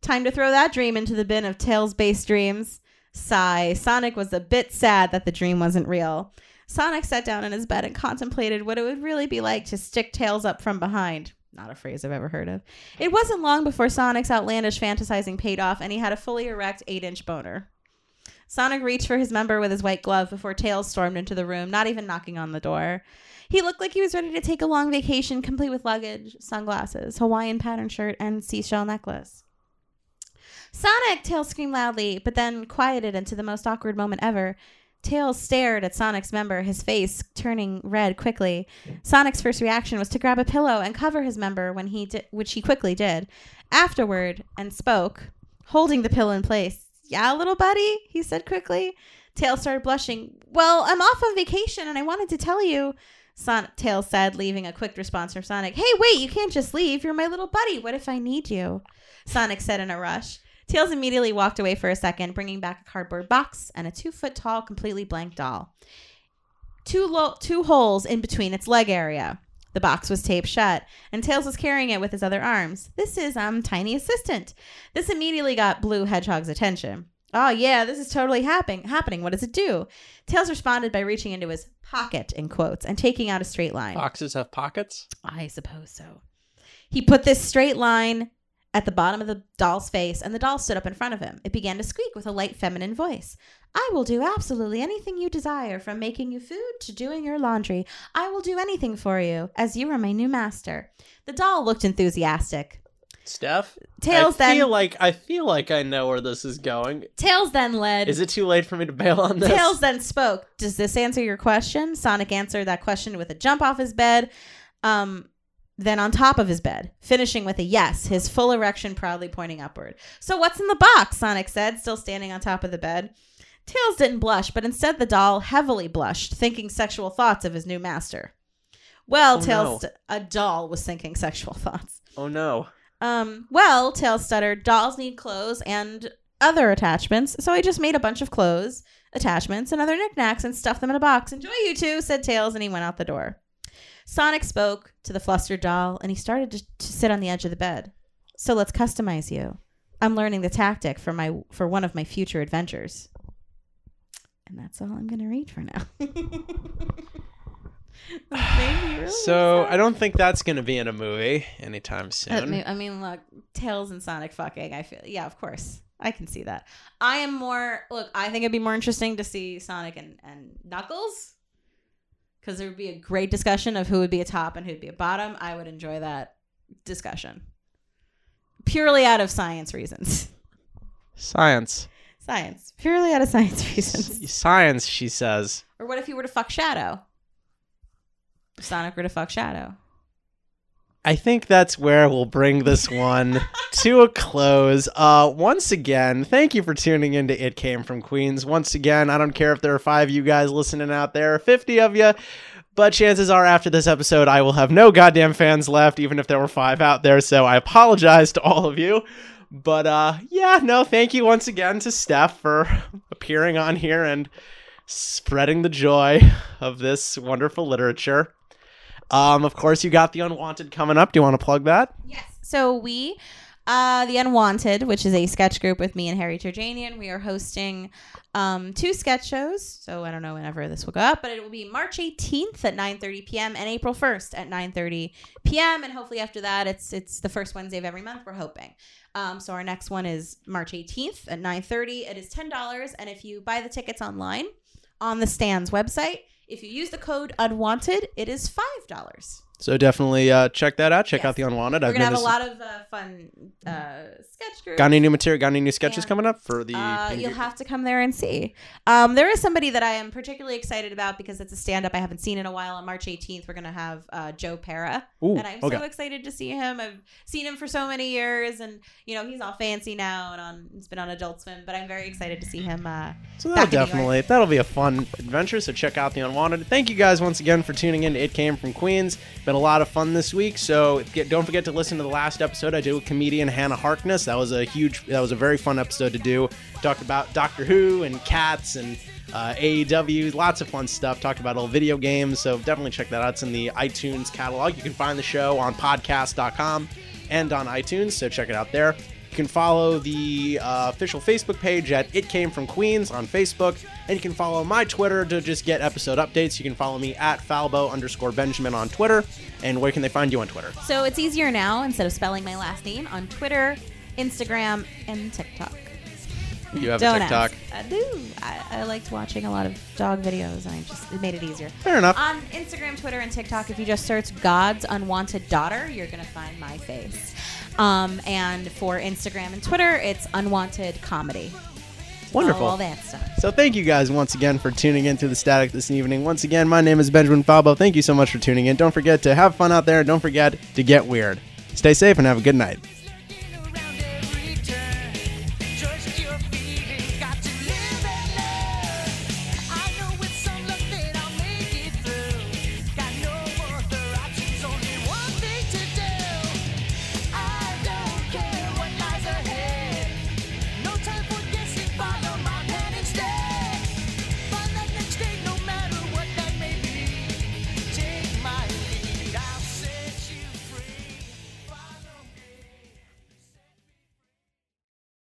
Time to throw that dream into the bin of Tails-based dreams. Sigh. Sonic was a bit sad that the dream wasn't real. Sonic sat down in his bed and contemplated what it would really be like to stick Tails up from behind. Not a phrase I've ever heard of. It wasn't long before Sonic's outlandish fantasizing paid off and he had a fully erect 8 inch boner. Sonic reached for his member with his white glove before Tails stormed into the room, not even knocking on the door. He looked like he was ready to take a long vacation, complete with luggage, sunglasses, Hawaiian pattern shirt, and seashell necklace. Sonic! Tails screamed loudly, but then quieted into the most awkward moment ever. Tails stared at Sonic's member, his face turning red quickly. Sonic's first reaction was to grab a pillow and cover his member when he di- which he quickly did. Afterward, and spoke, holding the pillow in place. "Yeah, little buddy," he said quickly. Tails started blushing. "Well, I'm off on vacation and I wanted to tell you." Son- Tails said, leaving a quick response from Sonic. "Hey, wait, you can't just leave. You're my little buddy. What if I need you?" Sonic said in a rush. Tails immediately walked away for a second, bringing back a cardboard box and a two foot tall, completely blank doll. Two, lo- two holes in between its leg area. The box was taped shut, and Tails was carrying it with his other arms. This is, um, Tiny Assistant. This immediately got Blue Hedgehog's attention. Oh, yeah, this is totally happen- happening. What does it do? Tails responded by reaching into his pocket, in quotes, and taking out a straight line. Boxes have pockets. I suppose so. He put this straight line at the bottom of the doll's face, and the doll stood up in front of him. It began to squeak with a light feminine voice. I will do absolutely anything you desire, from making you food to doing your laundry. I will do anything for you, as you are my new master. The doll looked enthusiastic. Steph, Tails I then feel like I feel like I know where this is going. Tails then led Is it too late for me to bail on this? Tails then spoke. Does this answer your question? Sonic answered that question with a jump off his bed, um, then on top of his bed, finishing with a yes, his full erection proudly pointing upward. So what's in the box? Sonic said, still standing on top of the bed. Tails didn't blush, but instead the doll heavily blushed, thinking sexual thoughts of his new master. Well, Oh, Tails, no. a doll was thinking sexual thoughts. Oh no. Um, well, Tails stuttered, dolls need clothes and other attachments, so I just made a bunch of clothes, attachments, and other knickknacks and stuffed them in a box. Enjoy, you two, said Tails, and he went out the door. Sonic spoke to the flustered doll, and he started to, to sit on the edge of the bed. So let's customize you. I'm learning the tactic for my for one of my future adventures. And that's all I'm gonna read for now. That made me really So sad. I don't think that's gonna be in a movie anytime I soon. mean, I mean, look, Tails and Sonic fucking. I feel, yeah, of course, I can see that. I am more look. I think it'd be more interesting to see Sonic and, and Knuckles because there would be a great discussion of who would be a top and who'd be a bottom. I would enjoy that discussion purely out of science reasons. Science. Science, purely out of science reasons. Science, she says. Or what if you were to fuck Shadow? Sonic were to fuck Shadow. I think that's where we'll bring this one to a close. Uh, once again, thank you for tuning in to It Came from Queens. Once again, I don't care if there are five of you guys listening out there, 50 of you, but chances are after this episode, I will have no goddamn fans left, even if there were five out there. So I apologize to all of you. But uh, yeah, no, thank you once again to Steph for appearing on here and spreading the joy of this wonderful literature. Um, of course, you got the Unwanted coming up. Do you want to plug that? Yes. So we, uh, the Unwanted, which is a sketch group with me and Harry Turjanian, we are hosting um, two sketch shows. So I don't know whenever this will go up, but it will be March 18th at 9:30 p.m. and April 1st at 9:30 p.m. And hopefully after that, it's it's the first Wednesday of every month. We're hoping. Um, so our next one is March 18th at 9:30. It is ten dollars, and if you buy the tickets online on the Stands website, if you use the code Unwanted, it is five dollars. So definitely uh, check that out. Check Yes. out the Unwanted. We're I've gonna have a lot of uh, fun uh, sketch groups. Got any new material? Got any new sketches Yeah. coming up for the? Uh, you'll have to come there and see. Um, there is somebody that I am particularly excited about because it's a stand up I haven't seen in a while. On March 18th, we're going to have uh, Joe Pera. Ooh, and I'm okay. so excited to see him. I've seen him for so many years, and you know he's all fancy now and on. It's been on Adult Swim, but I'm very excited to see him. Uh, So that'll back in New York. definitely that'll be a fun adventure. So check out the Unwanted. Thank you guys once again for tuning in. It came from Queens. Been a lot of fun this week. So get, don't forget to listen to the last episode I did with comedian Hannah Harkness. That was a huge. That was a very fun episode to do. Talked about Doctor Who and cats and uh, AEW. Lots of fun stuff. Talked about old video games. So definitely check that out. It's in the iTunes catalog. You can find the show on podcast.com and on iTunes. So check it out there. You can follow the uh, official Facebook page at It Came From Queens on Facebook, and you can follow my Twitter to just get episode updates. You can follow me at Falbo underscore Benjamin on Twitter. And where can they find you on Twitter? so it's easier now instead of spelling my last name on Twitter, Instagram, and TikTok. You have Don't a TikTok. ask. I do. I, I liked watching a lot of dog videos, and I just it made it easier. Fair enough. On Instagram, Twitter, and TikTok, if you just search God's Unwanted Daughter, you're going to find my face. Um, and for Instagram and Twitter, it's Unwanted Comedy. Wonderful. all that stuff. So thank you guys once again for tuning in to the Static this evening. Once again, my name is Benjamin Falbo. Thank you so much for tuning in. Don't forget to have fun out there. Don't forget to get weird. Stay safe and have a good night.